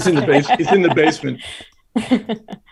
He's in the base. He's in the basement.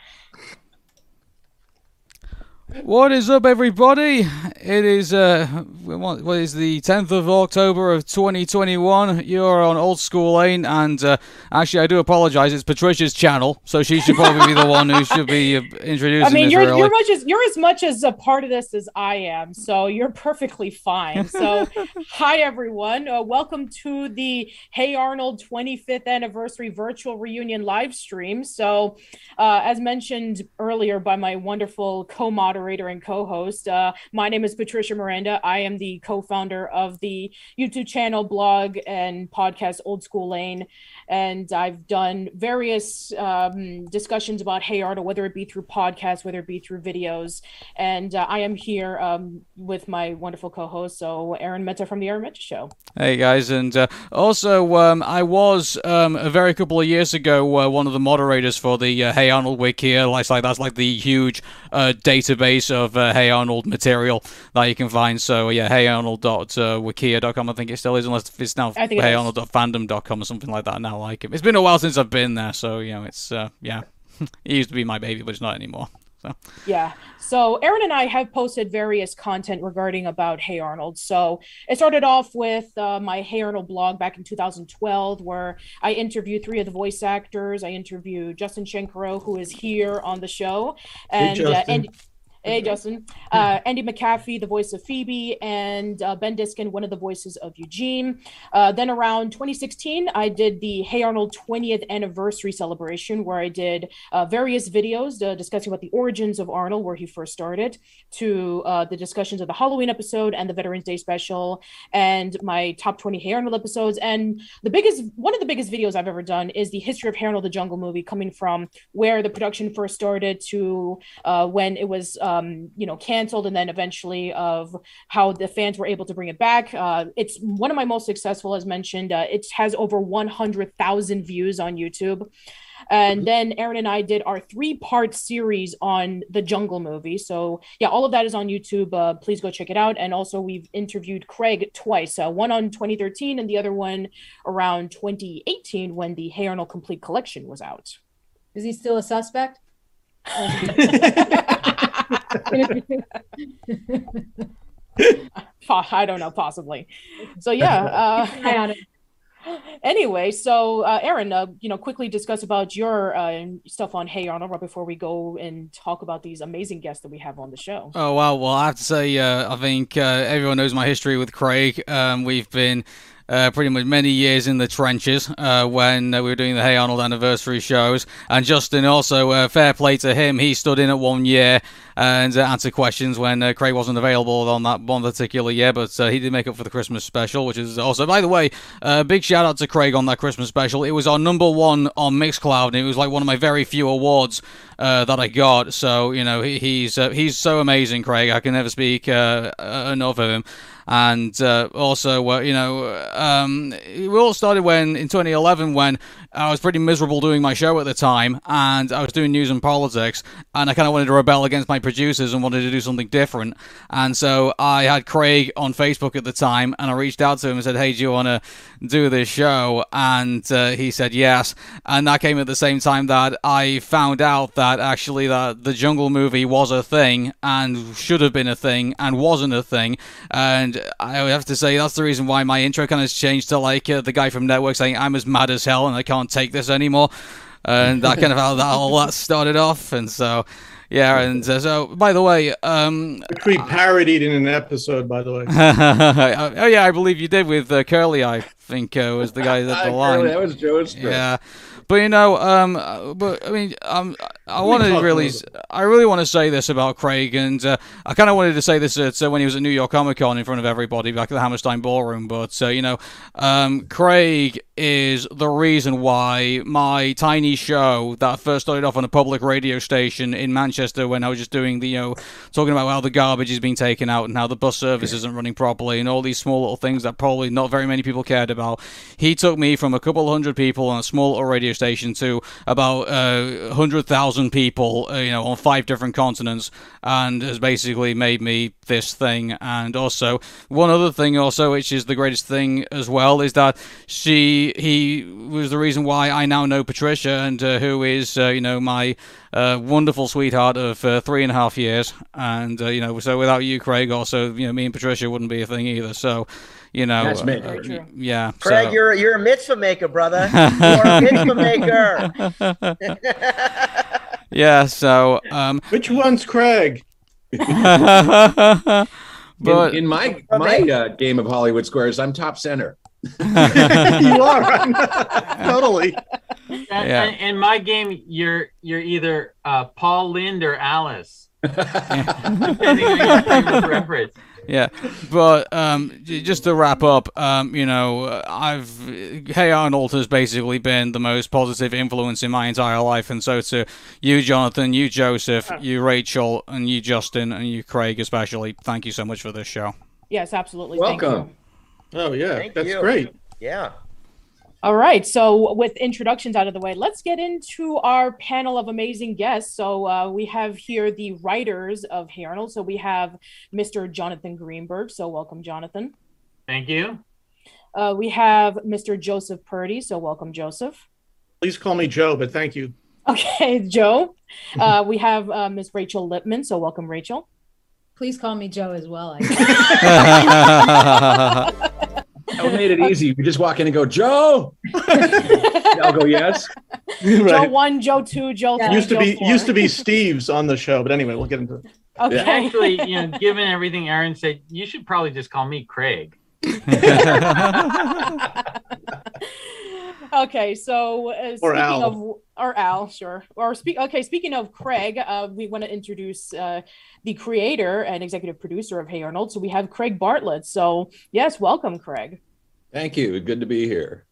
What is up, everybody? It is uh, what, is the 10th of October of 2021. You're on Old School Lane, and uh, actually, I do apologize. It's Patricia's channel, so she should probably be the one who should be uh, introducing I mean, you're really. you're much as you're as much as a part of this as I am, so you're perfectly fine. So, hi everyone, uh, welcome to the Hey Arnold 25th anniversary virtual reunion live stream. So, uh, as mentioned earlier by my wonderful co-moderator and co-host, uh, my name is Patricia Miranda. I am the co-founder of the YouTube channel, blog, and podcast Old School Lane and I've done various um, discussions about Hey Arnold, whether it be through podcasts, whether it be through videos. And uh, I am here um, with my wonderful co-host, so Aaron Meta from the Aaron Meta Show. Hey guys, and uh, also um, I was um, a very couple of years ago uh, one of the moderators for the uh, Hey Arnold Wiki. Like, like that's like the huge uh, database of uh, Hey Arnold material that you can find. So yeah, Hey heyarnold.wikia.com I think it still is, unless it's now it is. heyarnold.fandom.com or something like that. Now like it. It's been a while since I've been there, so you know it's uh, yeah. it used to be my baby, but it's not anymore. So. Yeah. So Aaron and I have posted various content regarding about Hey Arnold. So it started off with uh, my Hey Arnold blog back in 2012, where I interviewed three of the voice actors. I interviewed Justin Shenkarow, who is here on the show, and uh, Justin. and Hey, Justin. Uh, Anndi McAfee, the voice of Phoebe, and uh, Ben Diskin, one of the voices of Eugene. Uh, then around 2016, I did the Hey Arnold 20th anniversary celebration, where I did uh, various videos uh, discussing about the origins of Arnold, where he first started, to uh, the discussions of the Halloween episode and the Veterans Day special, and my top 20 Hey Arnold episodes. And the biggest, one of the biggest videos I've ever done is the history of Hey Arnold the Jungle movie, coming from where the production first started to uh, when it was um, you know canceled and then eventually of how the fans were able to bring it back uh, it's one of my most successful as mentioned uh, it has over 100000 views on youtube and then Aaron and I did our three-part series on the Jungle movie. So yeah, all of that is on YouTube. Uh, please go check it out. And also, we've interviewed Craig twice. Uh, one on 2013, and the other one around 2018 when the Hey Arnold Complete Collection was out. Is he still a suspect? Po- I don't know, possibly. So yeah. Uh, Eye on it. anyway, so uh, Aaron, uh, you know, quickly discuss about your uh, stuff on Hey Arnold right before we go and talk about these amazing guests that we have on the show. Oh wow! Well, I have to say, uh, I think uh, everyone knows my history with Craig. Um, we've been uh, pretty much many years in the trenches uh, when uh, we were doing the Hey Arnold anniversary shows, and Justin also, uh, fair play to him, he stood in at one year and uh, answered questions when Craig wasn't available on that one particular year, but he did make up for the Christmas special, which is also, by the way, uh, big shout out to Craig on that Christmas special. It was our number one on Mixcloud, and it was like one of my very few awards that I got. So you know he, he's he's so amazing, Craig. I can never speak enough of him. And uh, also, uh, you know, um, it all started when in 2011 when I was pretty miserable doing my show at the time, and I was doing news and politics, and I kind of wanted to rebel against my producers and wanted to do something different. And so I had Craig on Facebook at the time, and I reached out to him and said, "Hey, do you want to do this show?" And uh, he said yes. And that came at the same time that I found out that actually that the Jungle movie was a thing and should have been a thing and wasn't a thing. And I have to say that's the reason why my intro kind of changed to like uh, the guy from Network saying, "I'm as mad as hell and I can't take this anymore." And that kind of how that all that started off. And so. Yeah, and uh, so by the way, um, Creed parodied in an episode, by the way. oh yeah, I believe you did with uh, Curly I think uh, was the guy that the line. That was Joe's. Yeah, but you know, um, uh, but I mean, um, I want to really, I really want to say this about Craig, and uh, I kind of wanted to say this at, uh, when he was at New York Comic Con in front of everybody back at the Hammerstein Ballroom. But uh, you know, um, Craig is the reason why my tiny show that first started off on a public radio station in Manchester when I was just doing the, you know, talking about how the garbage is being taken out and how the bus service isn't running properly and all these small little things that probably not very many people cared about. He took me from a couple of hundred people on a small little radio station to about uh, 100,000 people, uh, you know, on five different continents and has basically made me this thing. And also, one other thing, also, which is the greatest thing as well, is that she, he was the reason why I now know Patricia, and uh, who is, uh, you know, my uh, wonderful sweetheart of uh, three and a half years. And, uh, you know, so without you, Craig, also, you know, me and Patricia wouldn't be a thing either. So, you know, That's me. uh, yeah. Craig, so- you're you're a mitzvah maker, brother. You're a mitzvah maker. yeah. So, um, Which one's Craig? but in, in my my uh, game of Hollywood Squares, I'm top center. you are right? totally. And, Yeah. and in my game, you're you're either uh, Paul Lynde or Alice, depending on your frame of reference. Yeah, but um, just to wrap up, um, you know, uh, I've Hey Arnold has basically been the most positive influence in my entire life, and so to you, Jonathan, you, Joseph, you, Rachel, and you, Justin, and you, Craig, especially. Thank you so much for this show. Yes, absolutely. Thank you. Welcome. Oh yeah, Thank that's you. great. Yeah. All right. So, with introductions out of the way, let's get into our panel of amazing guests. So, uh, we have here the writers of Hey Arnold. So, we have Mr. Jonathan Greenberg. So, welcome, Jonathan. Thank you. Uh, we have Mr. Joseph Purdy. So, welcome, Joseph. Please call me Joe, but thank you. Okay, Joe. Uh, we have uh, Miss Rachel Lipman. So, welcome, Rachel. Please call me Joe as well. I That made it easy. We just walk in and go, Joe. I'll go yes. Joe right. one, Joe two, Joe three. Used to Joe be four. used to be Steve's on the show, but anyway, we'll get into it. Okay. Actually, you know, given everything Aaron said, you should probably just call me Craig. okay, so uh, Or speaking Al. of or Al, sure. Or speak. Okay, speaking of Craig, uh, we want to introduce uh, the creator and executive producer of Hey Arnold. So we have Craig Bartlett. So yes, welcome, Craig. Thank you. Good to be here.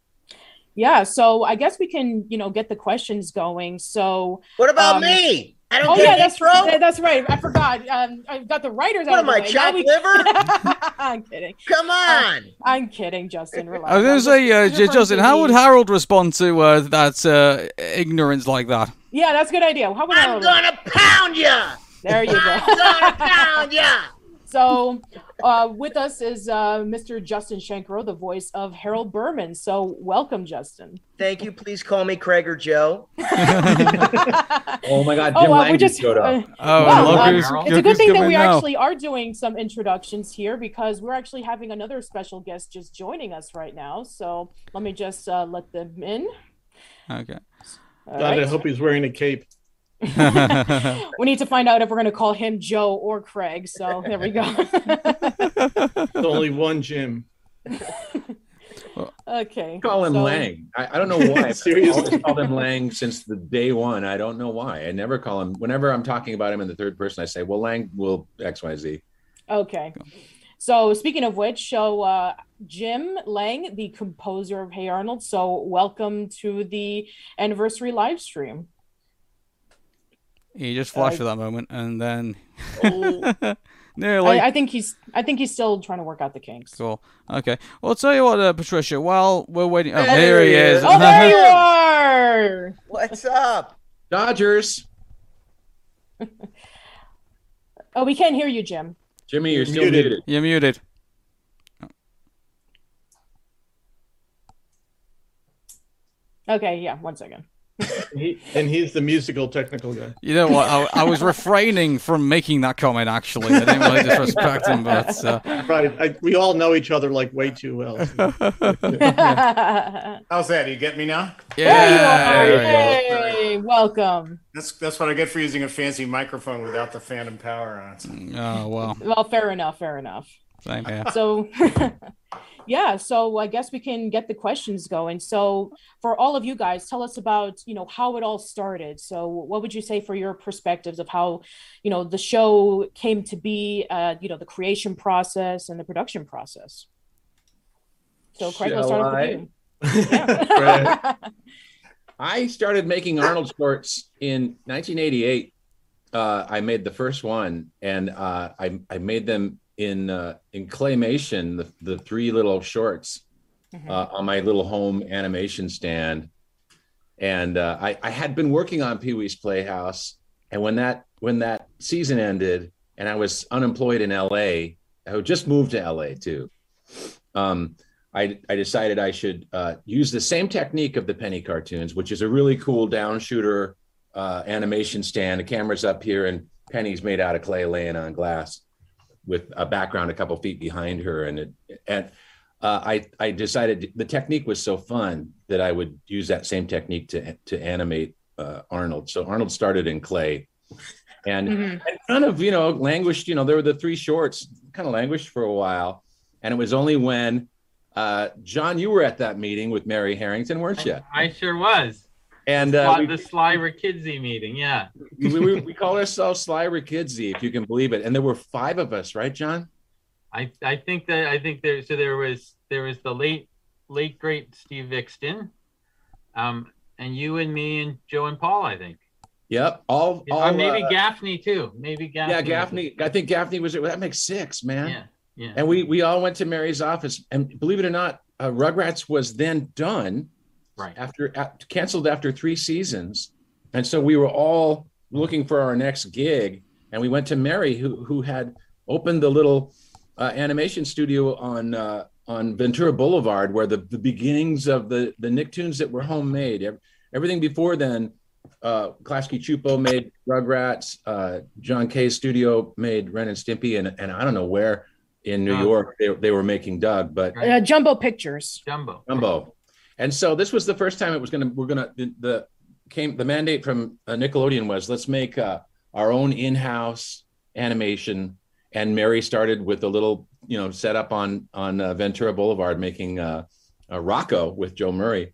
Yeah. So I guess we can, you know, get the questions going. So What about Um, me? I don't oh get yeah, that's intro. right. That's right. I forgot. Um, I've got the writers What out of am the I, chopped we... liver? I'm kidding. Come on. I'm kidding, Justin. Relax. I was going to say, uh, just J- Justin, how would Harold respond to uh, that uh, ignorance like that? Yeah, that's a good idea. How would I'm Harold? gonna pound you. There you go. I'm gonna pound you. So, uh, with us is uh, Mr. Justin Shenkarow, the voice of Harold Berman. So, welcome, Justin. Thank you. Please call me Craig or Joe. Oh my God, Jim oh, uh, we just. showed uh, up. Oh, well, um, it's look a good thing that we now. actually are doing some introductions here because we're actually having another special guest just joining us right now. So, let me just uh, let them in. Okay. All God, I hope he's wearing a cape. we need to find out if we're going to call him Joe or Craig. So, there we go. There's only one Jim. okay. Call him so- Lang. I, I don't know why. I've Seriously. always called him Lang since the day one. I don't know why. I never call him. Whenever I'm talking about him in the third person, I say, "Well, Lang will X Y Z." Okay. So speaking of which, so uh, Jim Lang, the composer of Hey Arnold. So welcome to the anniversary live stream. He just flashed Uh, for that moment, and then Oh. nearly. I, I think he's I think he's still trying to work out the kinks. Cool. Okay. Well, I'll tell you what, uh, Patricia. While we're waiting, oh, There here he he is. is. Oh, there you are. What's up? Dodgers. Oh, we can't hear you, Jim. Jimmy, you're You're still muted. muted. You're muted. Okay, yeah, one second. He, and he's the musical technical guy. You know what? I, I was refraining from making that comment. Actually, I didn't want to disrespect him, but uh, Right. I, we all know each other like way too well. How's that? You get me now? yeah, you are. there we go. Hey, welcome. That's that's what I get for using a fancy microphone without the phantom power on. Oh well. Well, fair enough. Fair enough. Same here. So, yeah, so I guess we can get the questions going. So, for all of you guys, tell us about, you know, how it all started. So, what would you say for your perspectives of how, you know, the show came to be, uh, you know, the creation process and the production process? So, Craig, let's start I? with you. Yeah. I started making Arnold shorts in 1988. Uh, I made the first one, and uh, I I made them in uh, in claymation, the the three little shorts uh, on my little home animation stand. And uh, I I had been working on Pee Wee's Playhouse, and when that when that season ended, and I was unemployed in L.A. I had just moved to L.A. too. Um, I, I decided I should uh, use the same technique of the penny cartoons, which is a really cool down shooter uh, animation stand. The camera's up here, and Penny's made out of clay laying on glass with a background a couple feet behind her. And it, and uh, I I decided the technique was so fun that I would use that same technique to to animate uh, Arnold. So Arnold started in clay, and Mhm. kind of you know languished. You know there were the three shorts, kind of languished for a while, and it was only when uh, John, you were at that meeting with Mary Harrington, weren't you? I sure was. And uh, we, the Sly Kidsy meeting, yeah. we, we, we call ourselves Sly Rickidzy, if you can believe it. And there were five of us, right, John? I I think that I think there so there was there was the late late great Steve Viksten, um, and you and me and Joe and Paul, I think. Yep. All, all or maybe uh, Gaffney too. Maybe Gaffney. yeah, Gaffney. I think Gaffney was. it. That makes six, man. Yeah, yeah. And we we all went to Mary's office, and believe it or not, uh, Rugrats was then done, right after uh, canceled after three seasons, and so we were all looking for our next gig, and we went to Mary, who who had opened the little uh, animation studio on uh, on Ventura Boulevard, where the, the beginnings of the the Nicktoons that were homemade. Everything before then, uh, Klasky Csupo made Rugrats. Uh, John K.'s studio made Ren and Stimpy, and and I don't know where in New. York they, they were making Doug, but Uh, Jumbo Pictures. Jumbo. Jumbo. And so this was the first time it was going to, we're going to, the, the came, the mandate from uh, Nickelodeon was let's make uh, our own in-house animation. And Mary started with a little, you know, set up on, on uh, Ventura Boulevard, making uh, uh, Rocko with Joe Murray.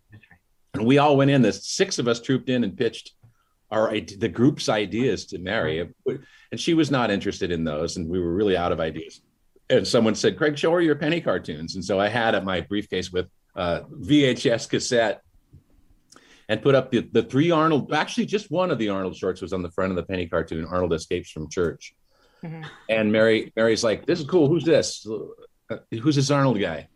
And we all went in, the six of us trooped in and pitched our, the group's ideas to Mary. And she was not interested in those. And we were really out of ideas and someone said, Craig, show her your penny cartoons. And so I had at my briefcase with uh, VHS cassette and put up the, the three Arnold, actually just one of the Arnold shorts was on the front of the penny cartoon, Arnold Escapes from Church. And Mary, Mary's like, this is cool. Who's this? Uh, Who's this Arnold guy?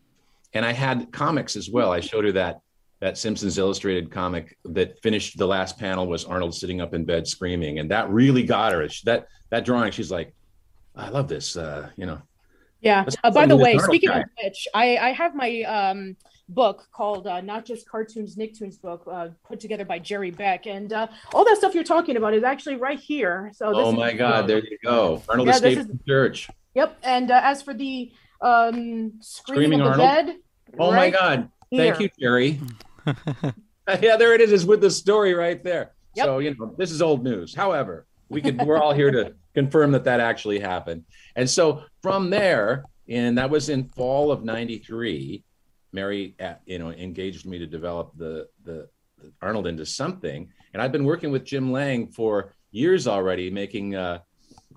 And I had comics as well. I showed her that that Simpsons Illustrated comic that finished the last panel was Arnold sitting up in bed screaming, and that really got her. That that drawing, she's like, I love this. Uh, you know, Yeah. Uh, by the way, Arnold speaking guy. of which, I, I have my um, book called uh, Not Just Cartoons, Nicktoons book, uh, put together by Jerry Beck. And uh, all that stuff you're talking about is actually right here. So this oh is- my God, there you go. Arnold Yeah, this escaped is- from church. Yep. And uh, as for the um, screaming, Screaming of the Arnold? dead. Oh my right God. Thank you, Jerry. yeah, there it is. It's with the story right there. Yep. So, you know, this is old news. However, we could, we're all here to confirm that that actually happened. And so from there, and that was in fall of 93, Mary, uh, you know, engaged me to develop the, the, Arnold into something. And I've been working with Jim Lang for years already, making uh,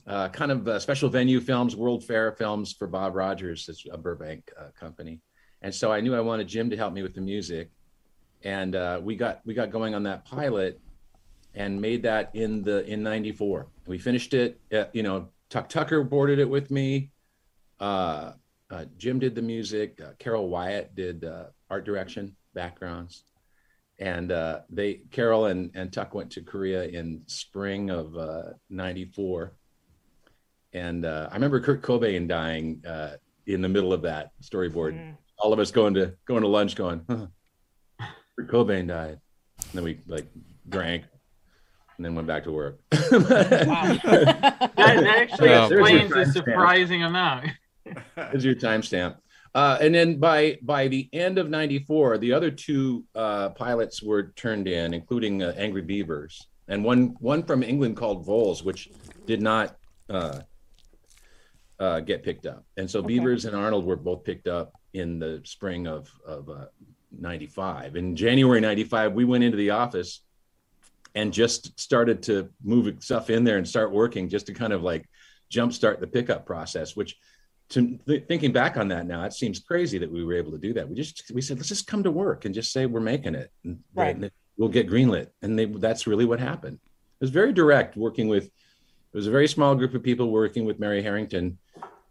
uh, kind of uh, special venue films, World Fair films for Bob Rogers, it's a Burbank uh, company. And so I knew I wanted Jim to help me with the music, and uh, we got we got going on that pilot, and made that in the in '94. We finished it. Uh, you know, Tuck Tucker boarded it with me. Uh, uh, Jim did the music. Uh, Carol Wyatt did uh, art direction, backgrounds, and uh, they Carol and and Tuck went to Korea in spring of '94. and uh, I remember Kurt Cobain dying uh, in the middle of that storyboard. All of us going to going to lunch, going, huh, Kurt Cobain died. And then we like drank, and then went back to work. That, that actually Yeah, explains a timestamp. surprising amount. Is your timestamp. Uh, and then by by the end of '94, the other two uh, pilots were turned in, including uh, Angry Beavers, and one one from England called Voles, which did not uh, uh, get picked up. And so Okay. Beavers and Arnold were both picked up in the spring of, of uh, 95. In January 95, we went into the office and just started to move stuff in there and start working just to kind of like jumpstart the pickup process, which to th- thinking back on that now, it seems crazy that we were able to do that. We just, we said, let's just come to work and just say we're making it. And Right. then we'll get greenlit. And they, that's really what happened. It was very direct working with, it was a very small group of people working with Mary Harrington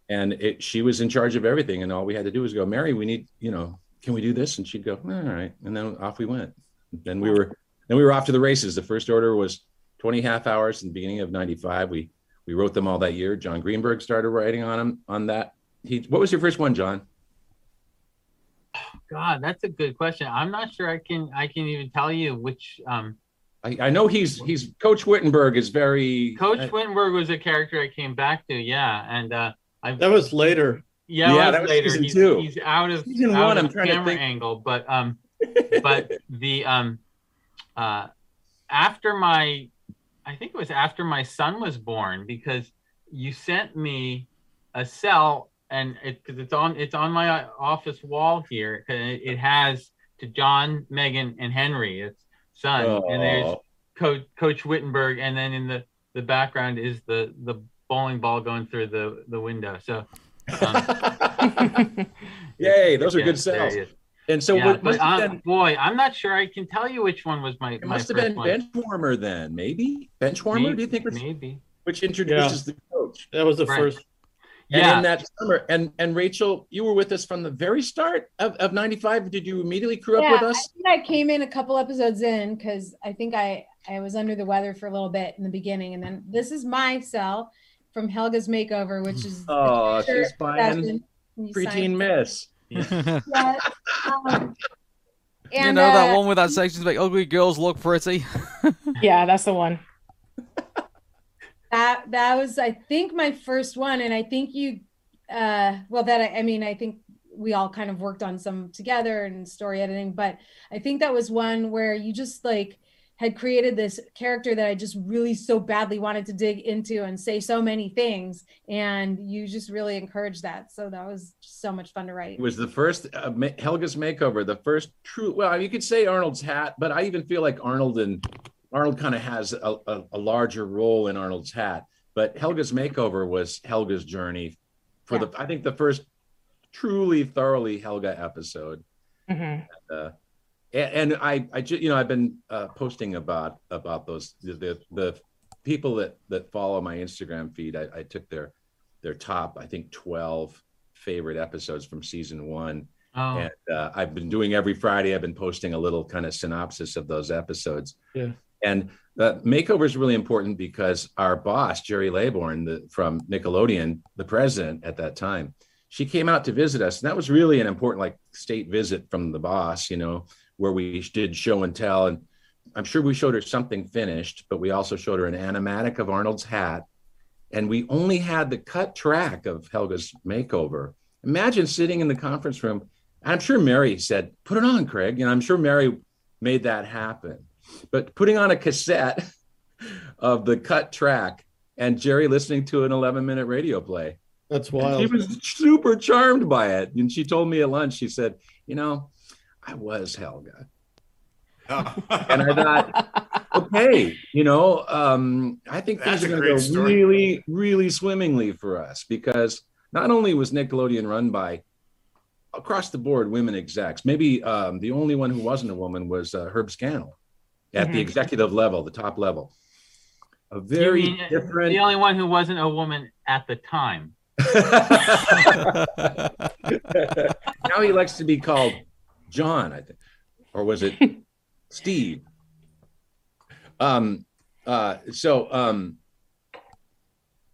and it, she was in charge of everything. And all we had to do was go, Mary, we need, you know, can we do this? And she'd go, all right. And then off we went. Then we were, then we were off to the races. The first order was 20 half hours in the beginning of 95. We, we wrote them all that year. John Greenberg started writing on them on that. He, what was your first one, John? God, that's a good question. I'm not sure I can I can even tell you which um I, I know he's, he's Coach Wittenberg is very, Coach uh, Wittenberg was a character I came back to, yeah. And uh I That was later. yeah, Yeah, that was was later. season He's, two. he's out of Season out one, of I'm trying to camera think. angle, but um but the um uh after my I think it was after my son was born because you sent me a cell and it because it's on it's on my office wall here it, it has to John, Megan, and Henry, its son, and there's Oh. Coach Coach Wittenberg, and then in the the background is the the bowling ball going through the the window. So um, Yay, those are yeah, good there cells. he is. And so yeah, what but must have um, been, boy, I'm not sure I can tell you which one was my. it my must have first been one. bench warmer then, maybe bench warmer. Do you think, was, maybe? which introduces the coach? That was the Right. first. And Yeah, in that summer, and and Rachel, you were with us from the very start of, of 95. Did you immediately crew up yeah, with I us? think I came in a couple episodes in because I think I I was under the weather for a little bit in the beginning, and then this is my cell from Helga's Makeover, which is Oh, she's buying session. You preteen signed- miss. Yeah, um, you and, know that uh, one with that section like ugly girls look pretty. Yeah, that's the one. that that was i think my first one and i think you uh well that I, I mean i think we all kind of worked on some together and story editing but i think that was one where you just like had created this character that i just really so badly wanted to dig into and say so many things and you just really encouraged that so that was so much fun to write It was the first uh, Helga's makeover, the first true. Well, you could say Arnold's hat, but I even feel like Arnold and Arnold kind of has a, a, a larger role in Arnold's hat. But Helga's makeover was Helga's journey for the. I think the first truly thoroughly Helga episode. Mhm. uh, and, and I, I ju- you know, I've been uh, posting about about those the, the the people that that follow my Instagram feed. I, I took their their top, I think, twelve favorite episodes from season one, Oh, and uh, I've been doing every Friday. I've been posting a little kind of synopsis of those episodes. Yeah. And uh, makeover is really important because our boss, Gerry Laybourne, the, from Nickelodeon, the president at that time, she came out to visit us, and that was really an important like state visit from the boss. You know, where we did show and tell, and I'm sure we showed her something finished, but we also showed her an animatic of Arnold's hat, and we only had the cut track of Helga's makeover. Imagine sitting in the conference room. I'm sure Mary said, "Put it on, Craig," and I'm sure Mary made that happen. But putting on a cassette of the cut track and Gerry listening to an 11 minute radio play. That's wild. She was super charmed by it. And she told me at lunch, she said, You know, I was Helga. And I thought, okay, you know, um, I think things That's are going to go story. really, really swimmingly for us because not only was Nickelodeon run by across the board women execs, maybe um, the only one who wasn't a woman was uh, Herb Scannell at the Mhm. executive level, the top level. A very mean different. The only one who wasn't a woman at the time. now he likes to be called John, I think, or was it Steve? Um, uh, so um,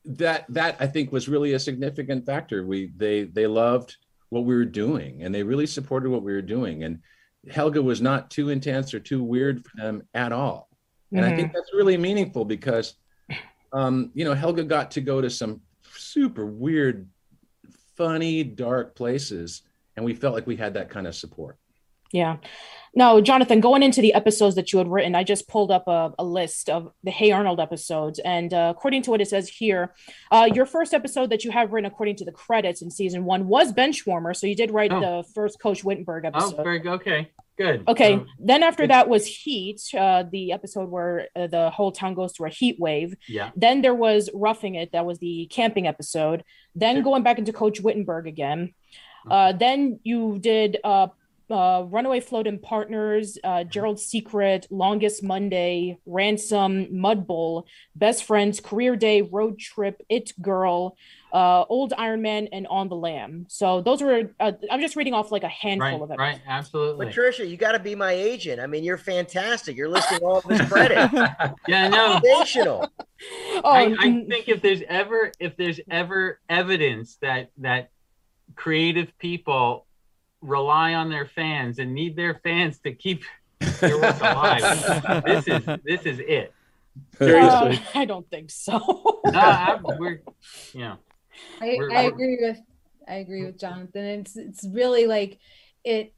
that that I think was really a significant factor. We they they loved what we were doing, and they really supported what we were doing. And Helga was not too intense or too weird for them at all. And I think that's really meaningful because, um, you know, Helga got to go to some super weird, funny, dark places, and we felt like we had that kind of support. Yeah. No, Jonathan, going into the episodes that you had written, I just pulled up a, a list of the Hey Arnold episodes. And uh, according to what it says here, uh, your first episode that you have written, according to the credits in season one, was Benchwarmer. So you did write Oh. the first Coach Wittenberg episode. Oh, very good. Okay, good. Okay. So, then after it's- that was Heat, uh, the episode where uh, the whole town goes through a heat wave. yeah. Then there was Roughing It, that was the camping episode. Then Sure. going back into Coach Wittenberg again. Uh, then you did uh, Runaway Floating Partners, uh, Gerald's Secret, Longest Monday, Ransom, Mud Bowl, Best Friends, Career Day, Road Trip, It Girl, uh, Old Iron Man, and On the Lamb. So those were, uh, I'm just reading off like a handful Right, of it. right, absolutely. Patricia, you got to be my agent. I mean, you're fantastic. You're listing all this credit. Yeah, no. Foundational. Oh, I, I mm, think if there's ever if there's ever evidence that that creative people rely on their fans and need their fans to keep their work alive, this is this is it. Seriously. uh, I don't think so. No, I, we're you know I, We're- I we're- agree with I agree with Jonathan. It's it's really like it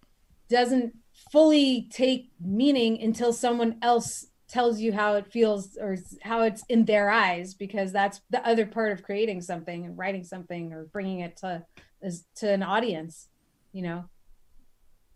doesn't fully take meaning until someone else tells you how it feels or how it's in their eyes because that's the other part of creating something and writing something or bringing it to is to an audience you know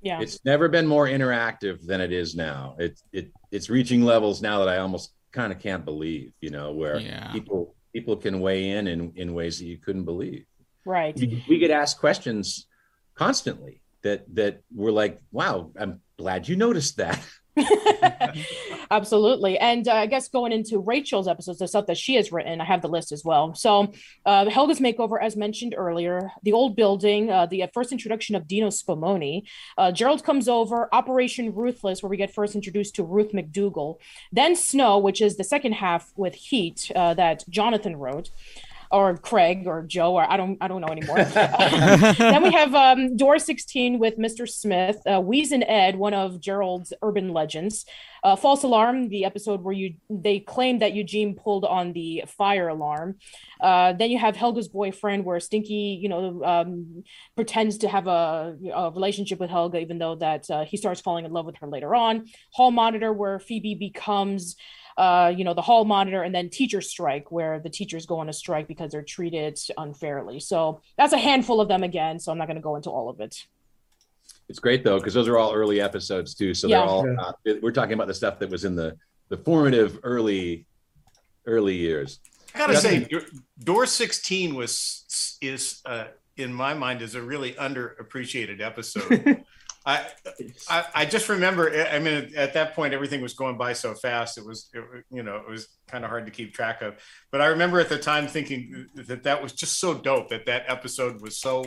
yeah. It's never been more interactive than it is now. It's it it's reaching levels now that I almost kind of can't believe, you know, where Yeah. people people can weigh in, in in ways that you couldn't believe. Right. We, we get asked questions constantly that that we're like, wow, I'm glad you noticed that. Absolutely. And uh, I guess going into Rachel's episodes, the stuff that she has written, I have the list as well. So, uh, Helga's Makeover, as mentioned earlier, The Old Building, uh, the first introduction of Dino Spumoni, uh, Gerald Comes Over, Operation Ruthless, where we get first introduced to Ruth McDougal, then Snow, which is the second half with Heat uh, that Jonathan wrote. Or Craig or Joe, or I don't, I don't know anymore. then we have um, Door 16 with Mr. Smith, uh, Wheezin' Ed, one of Gerald's urban legends. Uh, False Alarm, the episode where you they claim that Eugene pulled on the fire alarm. Uh, then you have Helga's boyfriend, where Stinky, you know, um, pretends to have a, a relationship with Helga, even though that uh, he starts falling in love with her later on. Hall Monitor, where Phoebe becomes uh, you know, the hall monitor, and then teacher strike, where the teachers go on a strike because they're treated unfairly. So that's a handful of them again. So I'm not going to go into all of it. It's great though because those are all early episodes too. So Yeah. they're all Yeah. uh, we're talking about the stuff that was in the the formative early early years. I gotta Yeah. say, Door 16 was is uh, in my mind is a really underappreciated episode. I, I I just remember. I mean, at that point, everything was going by so fast. It was, it, you know, it was kind of hard to keep track of. But I remember at the time thinking that that was just so dope. That that episode was so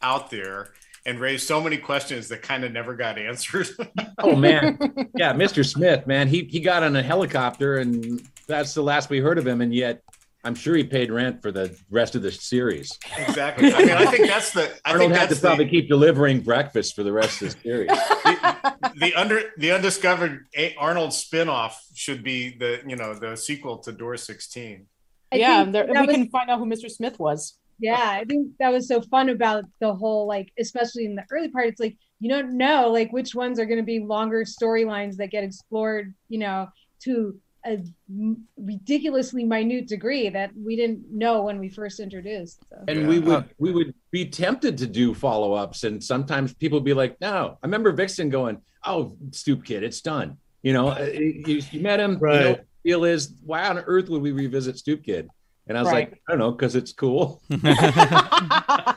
out there and raised so many questions that kind of never got answered. Oh man, yeah, Mr. Smith, man, he he got on a helicopter and that's the last we heard of him, and yet I'm sure he paid rent for the rest of the series. exactly. I mean, I think that's the. I Arnold think had to that's the, probably keep delivering breakfast for the rest of the series. the under the undiscovered A- Arnold spinoff should be the you know the sequel to Door 16. I yeah, there, we was- can find out who Mr. Smith was. yeah i think that was so fun about the whole like especially in the early part it's like you don't know like which ones are going to be longer storylines that get explored you know to a m- ridiculously minute degree that we didn't know when we first introduced so. And Yeah. we would we would be tempted to do follow ups, and sometimes people would be like, "No." I remember Viksten going, "Oh, stoop kid, it's done." You know, uh, you, you met him. You know, Right. what the deal is, why on earth would we revisit Stoop Kid? And I was Right. like, I don't know, because it's cool. I,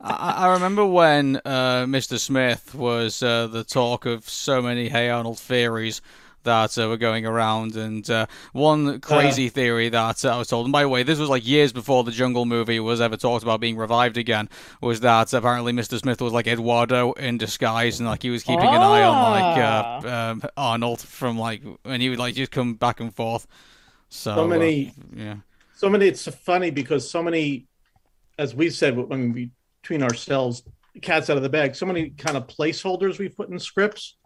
I remember when uh, Mr. Smith was uh, the talk of so many Hey Arnold theories that uh, were going around, and uh, one crazy theory that uh, I was told, and by the way, this was like years before the Jungle movie was ever talked about being revived again, was that apparently Mr. Smith was like Eduardo in disguise, and like he was keeping an eye on like uh, um, Arnold from like, and he would like just come back and forth. So, So uh, many- yeah. so many it's funny because so many as we said when we between ourselves cats out of the bag so many kind of placeholders we put in scripts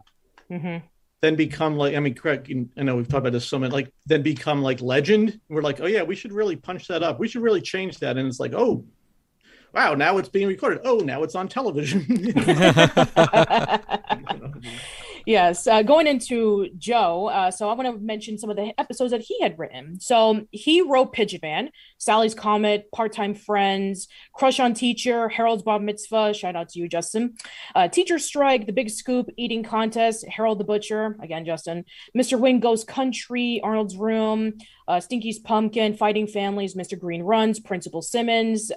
hmm then become like i mean correct you- i know we've talked about this so many like then become like legend we're like oh yeah we should really punch that up we should really change that and it's like oh wow, now it's being recorded. Oh, now it's on television. Yes, uh, going into Joe, uh, so I want to mention some of the episodes that he had written. So he wrote Pigeon Man, Sally's Comet, Part Time Friends, Crush on Teacher, Harold's Bar Mitzvah. Shout out to you, Justin. Uh, Teacher Strike, The Big Scoop, Eating Contest, Harold the Butcher. Again, Justin. Mr. Wing Goes Country, Arnold's Room, uh, Stinky's Pumpkin, Fighting Families, Mr. Green Runs, Principal Simmons.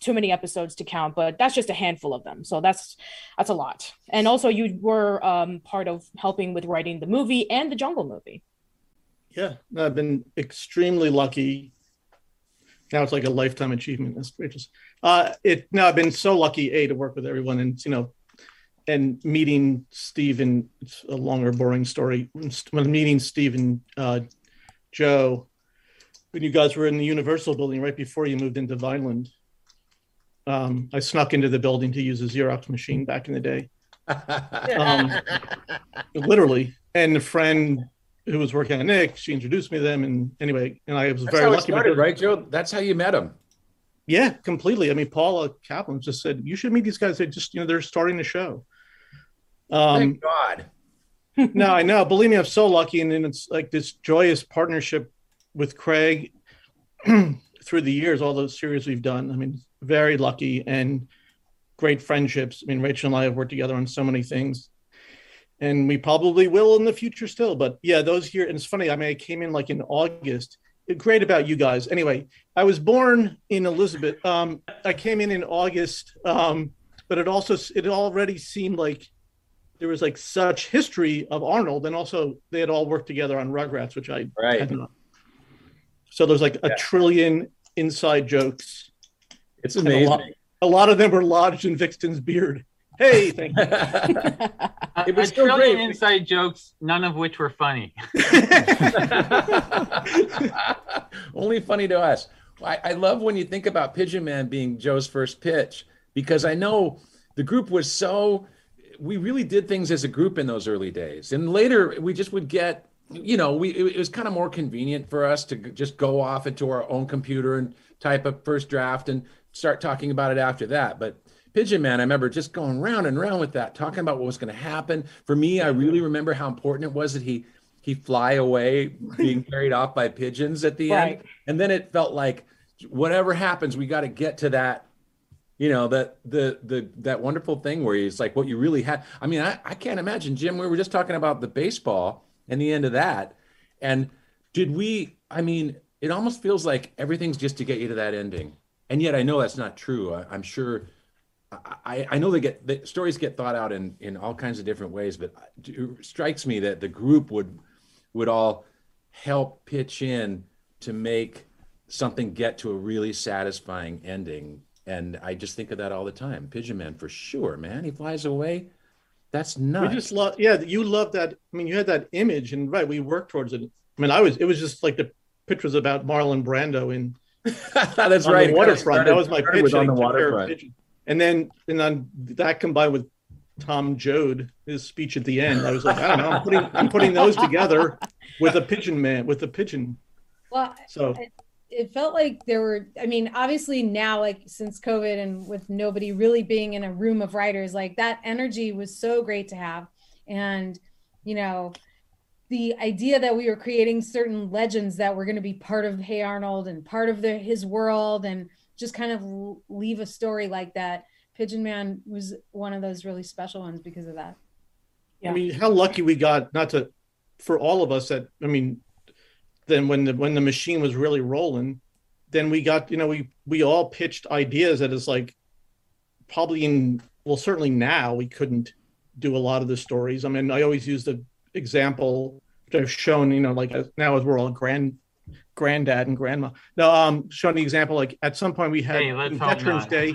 Too many episodes to count, but that's just a handful of them. So that's that's a lot. And also, you were um, part of helping with writing the movie and the Jungle movie. yeah, I've been extremely lucky. Now it's like a lifetime achievement. That's gracious. Uh, it now I've been so lucky a to work with everyone, and you know, and meeting Steve and it's a longer, boring story. When meeting Steve and uh, Joe, when you guys were in the Universal building right before you moved into Vineland, um, I snuck into the building to use a Xerox machine back in the day. Um, literally. And a friend who was working on Nick, she introduced me to them. And anyway, and I was That's very lucky. started, because- right, Joe? That's how you met him. Yeah, completely. I mean, Paula Kaplan just said, you should meet these guys. They just, you know, they're starting the show. Um, Thank God. no, I know. Believe me, I'm so lucky. And then it's like this joyous partnership with Craig through the years, all those series we've done. I mean, very lucky and great friendships. I mean, Rachel and I have worked together on so many things. And we probably will in the future still. But yeah, those years, and it's funny, I mean, I came in like in August. Great about you guys. Anyway, I was born in Elizabeth. Um, I came in in August, um, but it also, it already seemed like there was like such history of Arnold, and also they had all worked together on Rugrats, which I Right. had not. So there's like a Yeah. trillion inside jokes. It's And a lot, amazing. a lot of them were lodged in Viksten's beard. Hey, thank you. A, It was a so trillion great. inside jokes, none of which were funny. Only funny to us. I, I love when you think about Pigeon Man being Joe's first pitch because I know the group was so. We really did things as a group in those early days, and later we just would get. You know, we it, it was kind of more convenient for us to just go off into our own computer and type a first draft and start talking about it after that. But Pigeon Man, I remember just going round and round with that, talking about what was going to happen. For me, I really remember how important it was that he he fly away, being carried off by pigeons at the Right. end, and then it felt like whatever happens, we got to get to that. You know that the the that wonderful thing where he's like what you really had. I mean, I, I can't imagine, Jim. We were just talking about the baseball and the end of that, and did we? I mean, it almost feels like everything's just to get you to that ending, and yet I know that's not true. I, I'm sure I, I know they get the stories get thought out in in all kinds of different ways, but it strikes me that the group would would all help pitch in to make something get to a really satisfying ending. And I just think of that all the time. Pigeon Man for sure, man. He flies away. That's not. We just love, yeah, you love that. I mean, you had that image, and right, we worked towards it. I mean, I was, it was just like the was about Marlon Brando in That's on right. the waterfront. started- that was my pitch. with on the I took care of waterfront. And then, and then that combined with Tom Joad, his speech at the end, I was like, I don't know, I'm putting, I'm putting those together with a pigeon man, with a pigeon. Well, So it, it felt like there were i mean obviously now like since covid and with nobody really being in a room of writers like that energy was so great to have and you know the idea that we were creating certain legends that were going to be part of hey arnold and part of the, his world and just kind of leave a story like that pigeon man was one of those really special ones because of that Yeah. I mean, how lucky we got not to for all of us that I mean, then when the when the machine was really rolling, then we got you know we we all pitched ideas that is like probably in well certainly now we couldn't do a lot of the stories. I mean, I always use the example which I've shown you know like now as we're all grand granddad and grandma. No, um, showing the example like at some point we had Hey, let's in hope Veterans not. Day.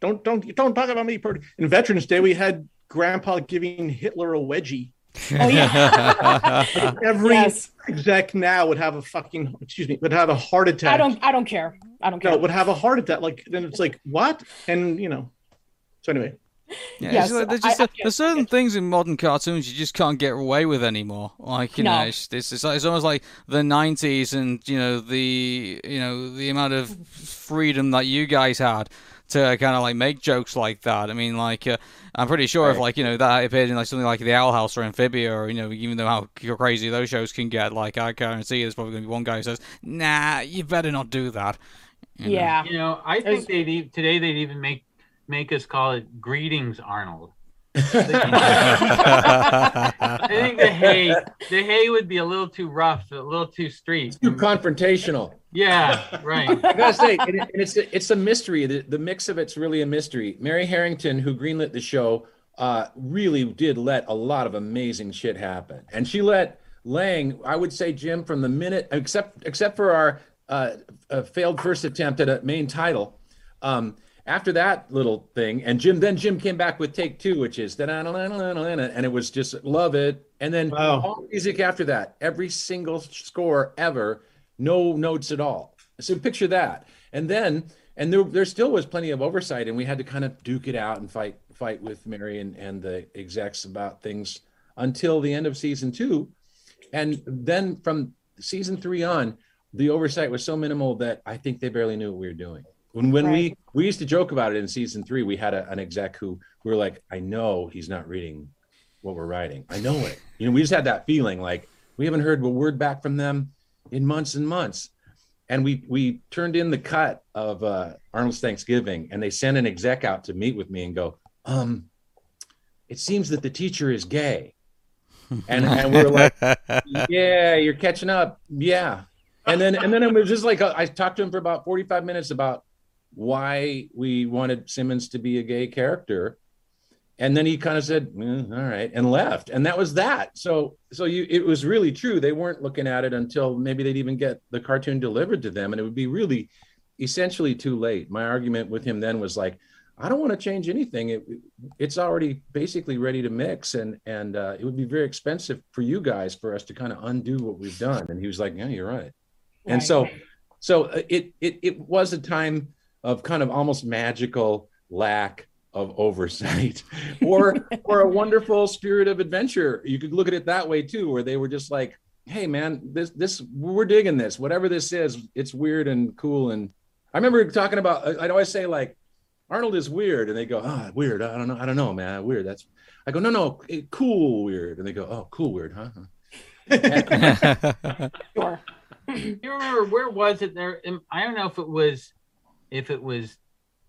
Don't don't don't talk about me. Purdy. In Veterans Day, we had Grandpa giving Hitler a wedgie. Oh yeah. Every yes. exec now would have a fucking excuse me would have a heart attack. I don't. I don't care. I don't care. No, would have a heart attack. Like then it's like what? And you know. So anyway, Yeah, Yes, it's like, there's, just, I get- there's certain things in modern cartoons you just can't get away with anymore. Like you know, No. it's, it's, it's, like- it's almost like the '90s and you know the you know the amount of freedom that you guys had to kind of like make jokes like that. I mean, like uh, I'm pretty sure if like you know that appeared in like something like the Owl House or Amphibia, or you know even though how crazy those shows can get, like I guarantee there's probably gonna be one guy who says, "Nah, you better not do that." You know? Yeah. You know, I think they'd e- today they'd even make make us call it "Greetings, Arnold." I think the hay the hay would be a little too rough, a little too street. Too confrontational. Yeah, right. I gotta say, and it- and it's a, it's a mystery. The, the mix of it's really a mystery. Mary Harrington, who greenlit the show, uh, really did let a lot of amazing shit happen, and she let Lang. I would say Jim from the minute, except except for our uh, uh, failed first attempt at a main title. Um, after that little thing, and Jim, then Jim came back with take two, which is and it was just love it. And then Wow. all music after that, every single score ever, no notes at all. So picture that. And then, and there, there still was plenty of oversight, and we had to kind of duke it out and fight fight with Mary and, and the execs about things until the end of season two. And then from season three on, the oversight was so minimal that I think they barely knew what we were doing. When when we we used to joke about it in season three, we had a, an exec who we were like, I know he's not reading what we're writing. I know it. You know, we just had that feeling like we haven't heard a word back from them in months and months. And we we turned in the cut of uh, Arnold's Thanksgiving, and they sent an exec out to meet with me and go, um, it seems that the teacher is gay. And and we're like, yeah, you're catching up. Yeah. And then and then it was just like uh, I talked to him for about 45 minutes about why we wanted Simmons to be a gay character. And then he kind of said, "Mm, all right, and left. And that was that. So so you it was really true. They weren't looking at it until maybe they'd even get the cartoon delivered to them. And it would be really essentially too late. My argument with him then was like, I don't want to change anything. It, it's already basically ready to mix, and and uh, it would be very expensive for you guys for us to kind of undo what we've done. And he was like, Yeah, you're right. And so, so uh, it it it was a time of kind of almost magical lack of oversight, or or a wonderful spirit of adventure. You could look at it that way too, where they were just like, Hey, man, this this we're digging this. Whatever this is, it's weird and cool. And I remember talking about. I'd always say like. Arnold is weird, and they go, "Ah, weird. I don't know. I don't know, man. Weird. That's." I go, "No, no, cool, weird," and they go, "Oh, cool, weird, huh?" Sure. you remember where was it there? I don't know if it was if it was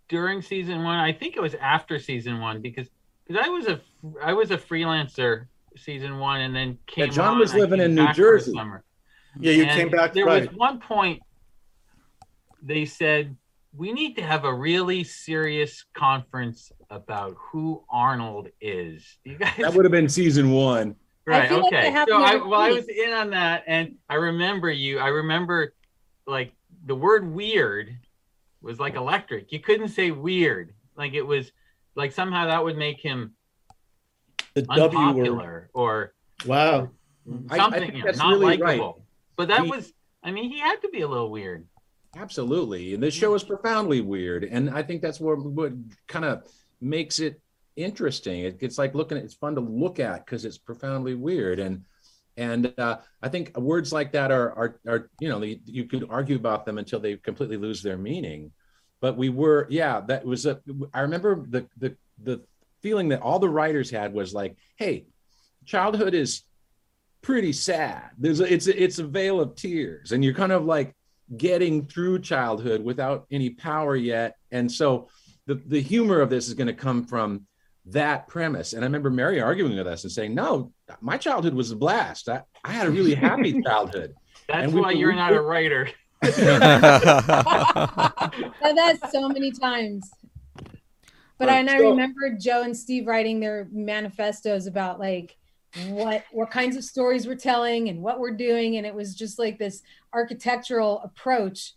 during season one. I think it was after season one because because I was a I was a freelancer season one and then came. John on, was living in New back for a Jersey. summer. Yeah, you And came back There right. was one point they said we need to have a really serious conference about who Arnold is. You guys That would have been season one. Right. feel like okay. they so I, well, I was in on that, and I remember you. I remember, like the word "weird" was like electric. You couldn't say "weird." Like it was, like somehow that would make him The W word. unpopular or Wow. I- I something, you know, that's not really likable. right. But that He- was, I mean, he had to be a little weird. Absolutely. And this show is profoundly weird. And I think that's what, what kind of makes it interesting. It, it's like looking, it's fun to look at because it's profoundly weird. And, and uh, I think words like that are, are, are you know, you, you could argue about them until they completely lose their meaning. But we were, yeah, that was a, I remember the, the, the feeling that all the writers had was like, hey, childhood is pretty sad. There's a, it's a, it's a veil of tears, and you're kind of like getting through childhood without any power yet. And so the the humor of this is going to come from that premise. And I remember Mary arguing with us and saying, "No, my childhood was a blast. I, I had a really happy childhood." That's we- why you're we- not a writer. Said that so many times. But But and I still- remember Joe and Steve writing their manifestos about like what what kinds of stories we're telling and what we're doing, and it was just like this architectural approach.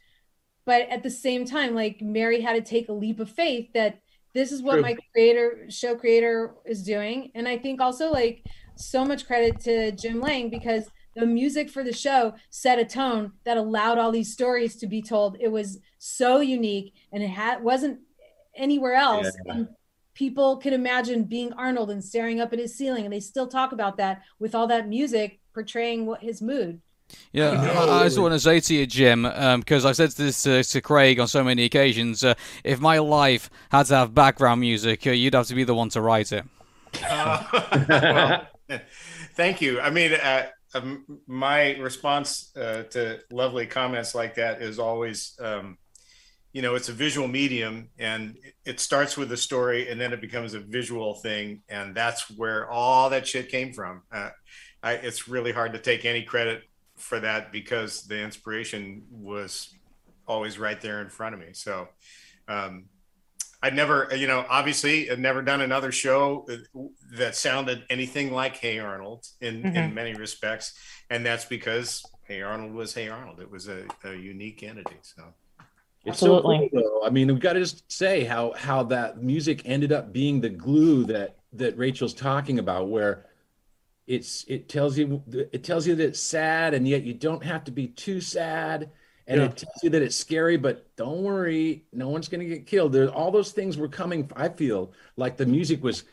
But at the same time, like Mary had to take a leap of faith that this is what True. my creator show creator is doing, and I think also like so much credit to Jim Lang because the music for the show set a tone that allowed all these stories to be told. It was so unique and it had wasn't anywhere else. Yeah. And people could imagine being Arnold and staring up at his ceiling, and they still talk about that with all that music portraying what his mood. Yeah, I, I just want to say to you, Jim, because I've said this uh, to Craig on so many occasions. Uh, if my life had to have background music, uh, you'd have to be the one to write it. well, thank you. I mean, uh, um, my response uh, to lovely comments like that is always, um, you know, it's a visual medium and it starts with a story and then it becomes a visual thing. And that's where all that shit came from. Uh, I, it's really hard to take any credit for that because the inspiration was always right there in front of me. So, um, I'd never, you know, obviously, I'd never done another show that sounded anything like Hey Arnold in Mhm. in many respects, and that's because Hey Arnold was Hey Arnold. It was a, a unique entity. So It's so Absolutely. cool, though. I mean, we've got to just say how how that music ended up being the glue that that Rachel's talking about, where it's it tells you it tells you that it's sad, and yet you don't have to be too sad, and Yeah. it tells you that it's scary, but don't worry, no one's going to get killed. There, all those things were coming. I feel like the music was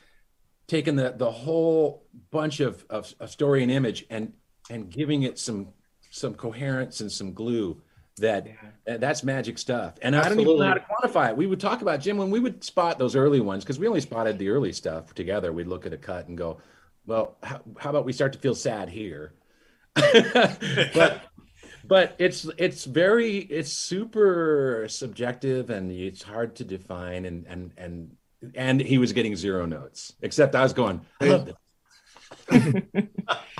taking the the whole bunch of of, of story and image and and giving it some some coherence and some glue that that- that's magic stuff. And I don't even know how to quantify it. We would talk about Jim when we would spot those early ones because we only spotted the early stuff together. We'd look at a cut and go, "Well, how, how about we start to feel sad here?" but but it's it's very it's super subjective and it's hard to define and and and and he was getting zero notes except I was going. I love this.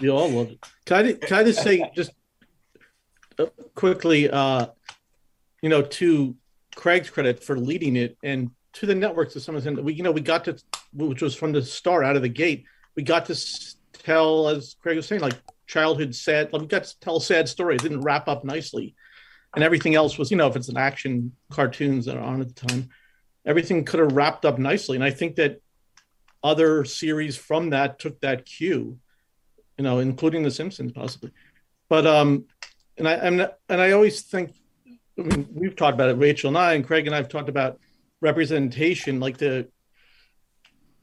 You all love it. Can I, can I just say just uh, quickly, uh, you know, to Craig's credit for leading it, and to the networks to some extent, we you know we got to, which was from the start out of the gate, we got to tell, as Craig was saying, like childhood sad, we got to tell sad stories. Didn't wrap up nicely, and everything else was, you know, if it's an action cartoons that are on at the time, everything could have wrapped up nicely, and I think that other series from that took that cue you know, including The Simpsons possibly. But um, and I I'm not, and I always think I mean, we've talked about it, Rachel and I, and Craig and I have talked about representation, like the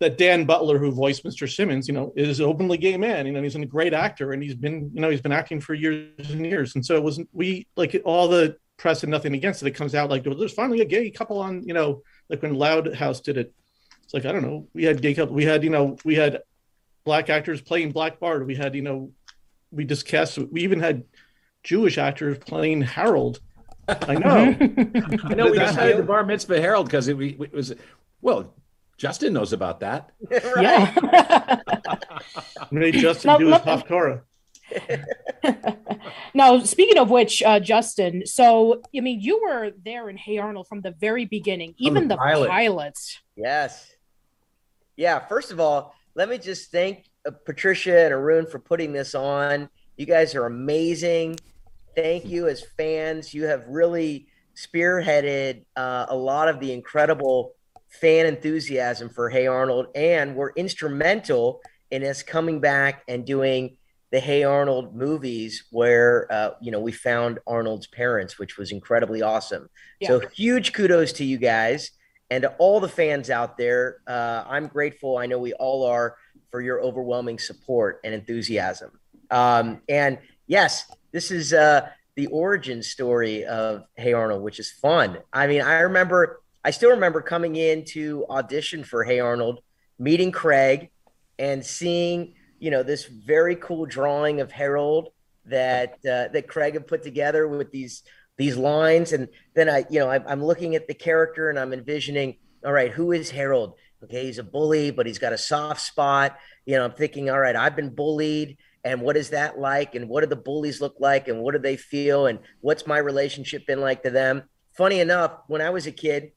that Dan Butler, who voiced Mr. Simmons, you know, is an openly gay man. You know, he's a great actor, and he's been, you know, he's been acting for years and years. And so it wasn't we like all the press and nothing against it. It comes out like there's finally a gay couple on, you know, like when Loud House did it. It's like I don't know, we had gay couple, we had, you know, we had black actors playing Black Bard. We had, you know, we just cast. We even had Jewish actors playing Harold. I know. I know we decided the bar mitzvah Harold because it, we- it was well. Justin knows about that. Yeah. Made Justin Now, do his let- Haftarah. now, speaking of which, uh, Justin, so I mean, you were there in Hey Arnold from the very beginning, even the the, pilot. pilots. Yes. Yeah. First of all, let me just thank uh, Patricia and Arun for putting this on. You guys are amazing. Thank you as fans. You have really spearheaded uh, a lot of the incredible fan enthusiasm for Hey Arnold, and were instrumental in us coming back and doing the Hey Arnold movies, where uh, you know we found Arnold's parents, which was incredibly awesome. So huge kudos to you guys and to all the fans out there. Uh, I'm grateful. I know we all are for your overwhelming support and enthusiasm. Um, and yes, this is uh, the origin story of Hey Arnold, which is fun. I mean, I remember, I still remember coming in to audition for Hey Arnold, meeting Craig, and seeing you know this very cool drawing of Harold that uh, that Craig had put together with these these lines, and then I you know I, I'm looking at the character and I'm envisioning, all right, who is Harold? Okay, he's a bully, but he's got a soft spot. You know, I'm thinking, all right, I've been bullied and what is that like? And what do the bullies look like? And what do they feel? And what's my relationship been like to them? Funny enough when i was a kid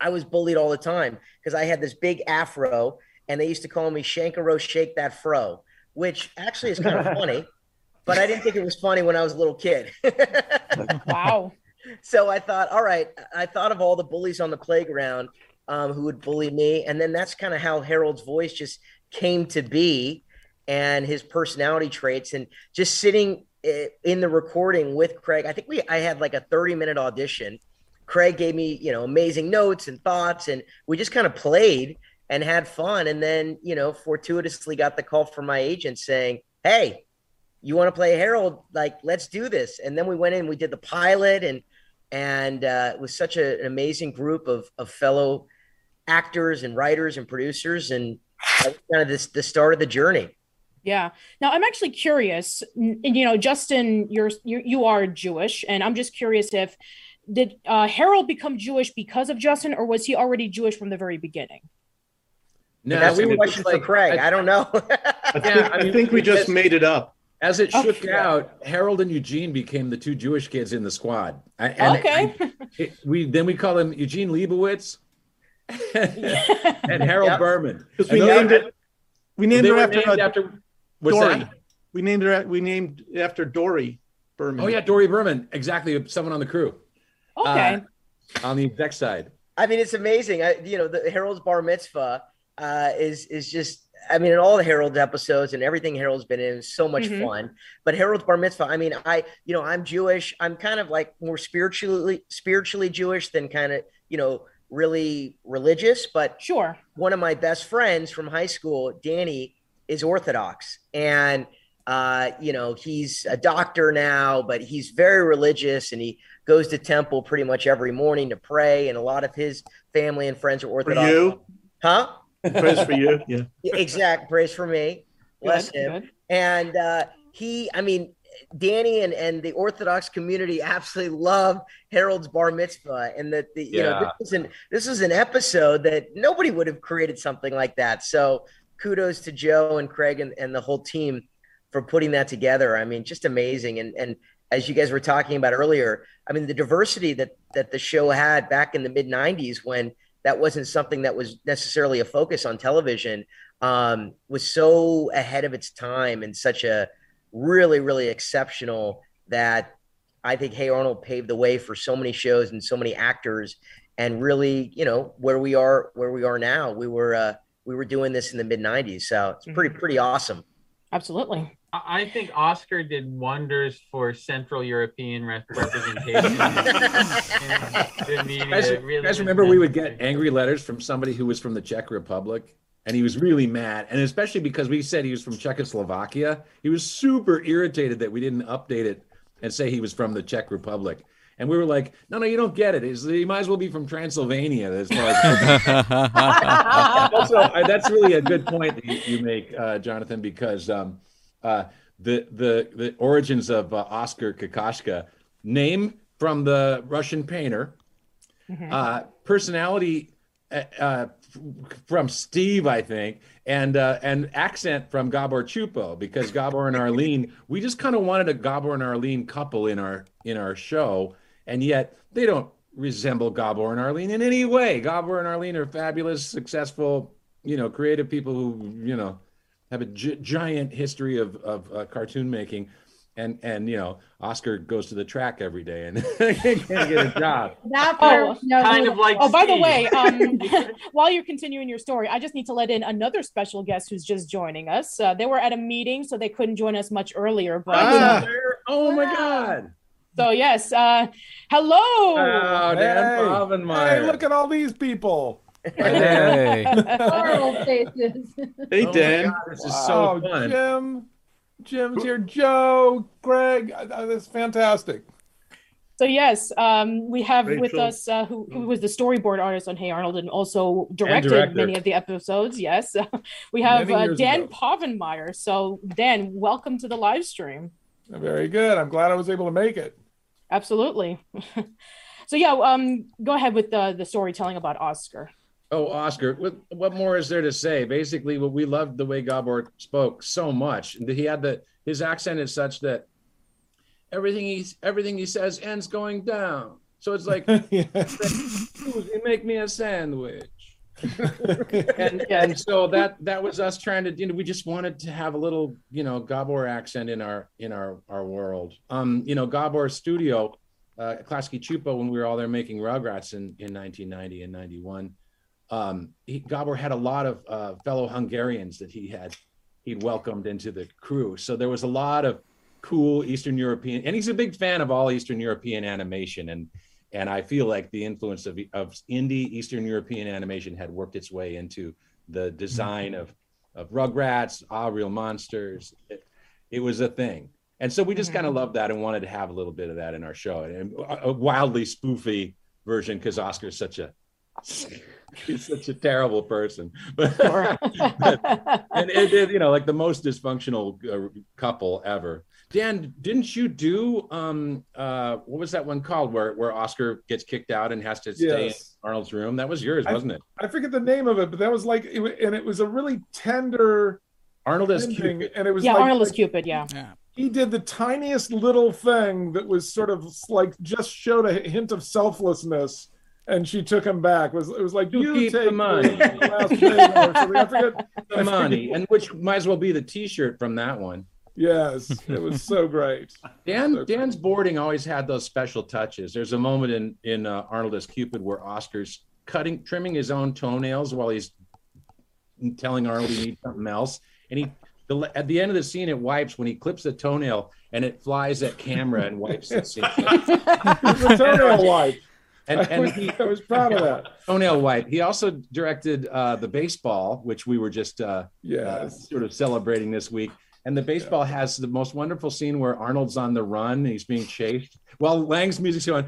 i was bullied all the time because i had this big afro and they used to call me Shenkarow shake that fro which actually is kind of funny but i didn't think it was funny when i was a little kid wow so i thought all right i thought of all the bullies on the playground um, who would bully me and then that's kind of how harold's voice just came to be and his personality traits and just sitting in the recording with Craig. I think we I had like a 30 minute audition. Craig gave me, you know, amazing notes and thoughts and we just kind of played and had fun and then, you know, fortuitously got the call from my agent saying, "Hey, you want to play Harold? Like, let's do this. And then we went in, we did the pilot, and and uh, it was such a, an amazing group of of fellow actors and writers and producers, and kind of this the start of the journey. Yeah. Now I'm actually curious. You know, Justin, you're you, you are Jewish, and I'm just curious if did uh, Harold become Jewish because of Justin, or was he already Jewish from the very beginning? No, That's we a were question just for Craig. I, don't know. I think, Yeah, I I think we just because- made it up. As it Oh, shook yeah. out, Harold and Eugene became the two Jewish kids in the squad. And okay. it- we then we call him Eugene Leibowitz and Harold Yep. Berman. Because we And those- named it. We named they it after, named uh, after what's Dory. that? We named it. We named after Dory Berman. Oh yeah, Dory Berman, exactly. Someone on the crew Okay. on the exec side. I mean, it's amazing. I, you know, the Harold's bar mitzvah uh, is is just. I mean, in all the Harold episodes and everything Harold's been in is so much Mhm. fun. But Harold's bar mitzvah. I mean, I you know I'm Jewish. I'm kind of like more spiritually spiritually Jewish than kind of you know really religious. But sure. one of my best friends from high school, Danny, is Orthodox, and uh, you know he's a doctor now, but he's very religious, and he goes to temple pretty much every morning to pray. And a lot of his family and friends are Orthodox. For Orthodox. you, huh? praise for you. Yeah. Yeah, exact praise for me. Bless Good, him. good. And uh, he, I mean, Danny and, and the Orthodox community absolutely love Harold's bar mitzvah, and that the you know this is an this is an episode that nobody would have created something like that. So kudos to Joe and Craig and, and the whole team for putting that together. I mean, just amazing. And and as you guys were talking about earlier, I mean, the diversity that that the show had back in the mid '90s when that wasn't something that was necessarily a focus on television um, was so ahead of its time and such a really, really exceptional that I think Hey Arnold paved the way for so many shows and so many actors, and really, you know, where we are, where we are now. We were uh, we were doing this in the mid '90s, so it's pretty, pretty awesome. Absolutely. I I think Oscar did wonders for Central European rep- representation in, in media. Guys, really guys remember we would get angry letters from somebody who was from the Czech Republic, and he was really mad, and especially because we said he was from Czechoslovakia, he was super irritated that we didn't update it and say he was from the Czech Republic. And we were like, no, no, you don't get it. It's, he might as well be from Transylvania. As far as also, that's really a good point that you, you make, uh, Jonathan, because um, uh, the the the origins of uh, Oscar Kokoschka, name from the Russian painter, uh, personality uh, uh, from Steve, I think, and uh, and accent from Gabor Csupo, because Gabor and Arlene, we just kind of wanted a Gabor and Arlene couple in our in our show, and yet they don't resemble Gabor and Arlene in any way. Gabor and Arlene are fabulous, successful, you know, creative people who you know have a gi- giant history of of uh, cartoon making. And and you know Oscar goes to the track every day and can't get a job. That Oh, no, kind no, of like Oh, by the way, um, while you're continuing your story, I just need to let in another special guest who's just joining us. Uh, they were at a meeting, so they couldn't join us much earlier. But Ah. Oh my God! so yes, uh, hello. Oh, Dan Hey. Povenmire. Hey, look at all these people. Hey. horrible faces. Hey, Oh Dan. God, this is Wow, so fun. Jim, Jim's here. Joe, Greg, uh, that's fantastic. So yes, um, we have with us uh, who, who was the storyboard artist on Hey Arnold and also directed director. many of the episodes. Yes, we have uh, Dan ago. Povenmire. So Dan, welcome to the live stream. Very good. I'm glad I was able to make it. Absolutely. so yeah, um, go ahead with the the storytelling about Oscar. Oh, Oscar, what, what more is there to say? Basically, what we loved the way Gabor spoke so much. He had the his accent is such that everything he everything he says ends going down. So it's like, "Susie, make me a sandwich. and and so that that was us trying to you know we just wanted to have a little you know Gabor accent in our in our our world. Um, you know Gabor's studio, uh, Klasky Csupo, when we were all there making Rugrats in in 1990 and 91. Um, he, Gabor had a lot of uh, fellow Hungarians that he had he'd welcomed into the crew. So there was a lot of cool Eastern European, and he's a big fan of all Eastern European animation and and I feel like the influence of, of indie Eastern European animation had worked its way into the design of of Rugrats, Ah Real Monsters. It, It was a thing. And so we just Mm-hmm. kind of loved that and wanted to have a little bit of that in our show. And a, a wildly spoofy version because Oscar's such a he's such a terrible person. But, and it, it, you know, like the most dysfunctional uh, couple ever. Dan, didn't you do um uh what was that one called where where Oscar gets kicked out and has to stay in Arnold's room? That was yours, wasn't it? I forget the name of it, but that was like, it, and it was a really tender Arnold as ending, Cupid. and it was yeah, like, Arnold is like Cupid. Yeah. he did the tiniest little thing that was sort of like just showed a hint of selflessness, and she took him back. It was it was like You you, keep the take money." last thing or something. I forget. The money, and which might as well be the T-shirt from that one. Yes, it was so great. Dan Dan's boarding always had those special touches. There's a moment in in uh, Arnold as Cupid where Oscar's cutting trimming his own toenails while he's telling Arnold he needs something else, and he the, at the end of the scene it wipes when he clips the toenail and it flies at camera and wipes the scene. A toenail wipe. And, I, was, he, I was proud of that. toenail White. He also directed uh, the baseball, which we were just uh, uh, sort of celebrating this week. And the baseball has the most wonderful scene where Arnold's on the run and he's being chased while Lang's music's going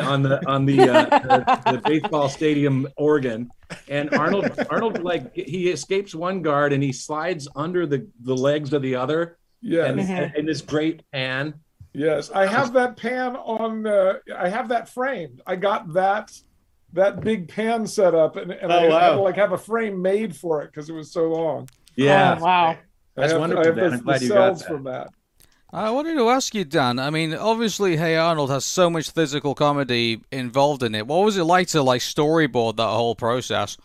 on the on the, uh, the the baseball stadium organ. And Arnold Arnold like he escapes one guard and he slides under the the legs of the other. Yeah, And, Mhm. and this great pan. Yes, I have that pan on. Uh, I have that framed. I got that that big pan set up, and, and I Oh, had to like have a frame made for it because it was so long. Yeah. Oh, wow. I That's have, wonderful, I have Dan. the, I'm glad the you got cells that. from that. I wanted to ask you, Dan. I mean, obviously, Hey Arnold has so much physical comedy involved in it. What was it like to like storyboard that whole process?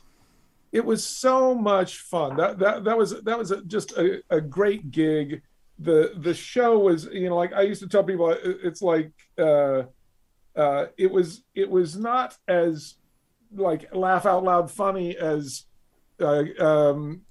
It was so much fun. That that that was that was a, just a, a great gig. The the show was you know like I used to tell people it's like uh, uh, it was it was not as like laugh out loud funny as uh, um,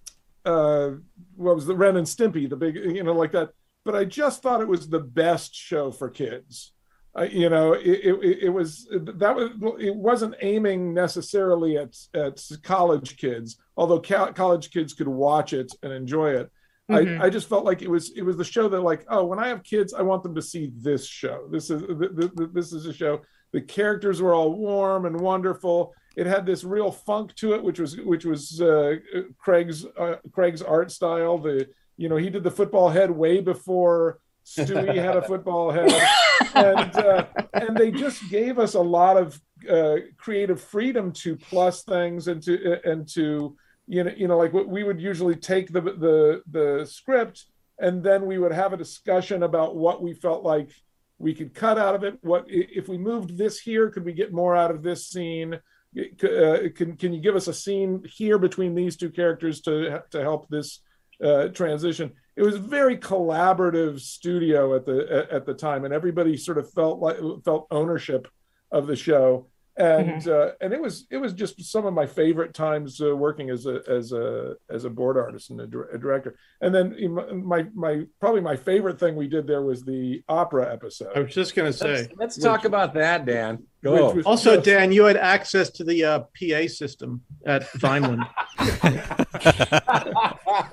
uh, what was the Ren and Stimpy the big you know like that. But I just thought it was the best show for kids. Uh, you know, it, it, it was that was it wasn't aiming necessarily at at college kids, although ca- college kids could watch it and enjoy it. I, I just felt like it was it was the show that like oh when I have kids I want them to see this show. This is th- th- th- this is a show. The characters were all warm and wonderful. It had this real funk to it, which was which was uh, Craig's uh, Craig's art style. The you know he did the football head way before Stewie had a football head, and uh, and they just gave us a lot of uh, creative freedom to plus things and to and to you know you know like we would usually take the the the script and then we would have a discussion about what we felt like we could cut out of it. What if we moved this here could we get more out of this scene? Uh, can can you give us a scene here between these two characters to to help this uh, transition? It was a very collaborative studio at the at the time and everybody sort of felt like felt ownership of the show and uh, and it was it was just some of my favorite times uh, working as a as a as a board artist and a, dir- a director and then my, my my probably my favorite thing we did there was the opera episode I was just gonna say. Let's, let's talk about that, Dan. Go. Also, just- Dan, you had access to the uh, PA system at Vineland.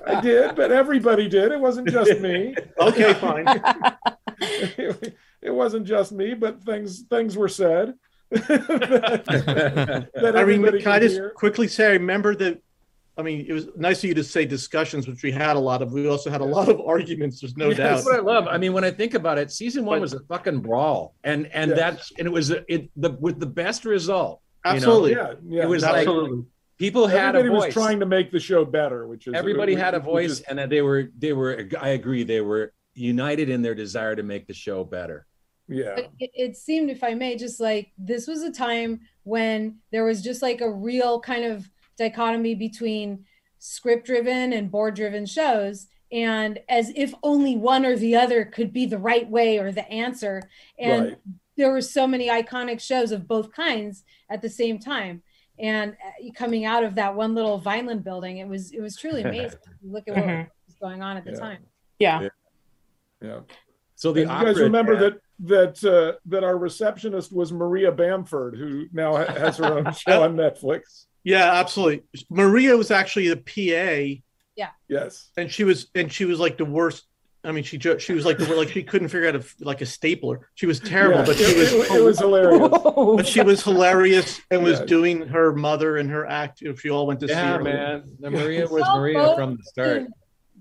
I did, but everybody did. It wasn't just me. okay, fine. it, it wasn't just me, but things things were said. That, that I mean, can I just hear. quickly say, I remember that. I mean, it was nice of you to say discussions, which we had a lot of. We also had a lot of arguments. There's no Yeah, doubt. That's what I love. I mean, when I think about it, season one But- was a fucking brawl, and and Yes. that's and it was it the with the best result. you know? Absolutely. Yeah, yeah. It was Absolutely. like people had everybody a voice. was trying to make the show better, which is uh, Everybody had a voice, is- and they were they were. I agree. They were united in their desire to make the show better. Yeah. But it, it seemed, if I may, just like this was a time when there was just like a real kind of dichotomy between script driven and board driven shows. And as if only one or the other could be the right way or the answer. And Right. there were so many iconic shows of both kinds at the same time. And uh, coming out of that one little Vineland building, it was it was truly amazing. Look at what Mhm. was going on at the Yeah. time. Yeah. Yeah. So the And you guys opera- remember that that uh, that our receptionist was Maria Bamford, who now has her own show on Netflix. Yeah, absolutely. Maria was actually the PA Yeah. Yes. And she was and she was like the worst. I mean, she jo- she was like the like she couldn't figure out a, like a stapler. She was terrible, Yeah, but she it- was it- it was hilarious. But she was hilarious and was Yeah. doing her mother and her act. If you all went to see Yeah, her, man. The Maria was Maria from the start.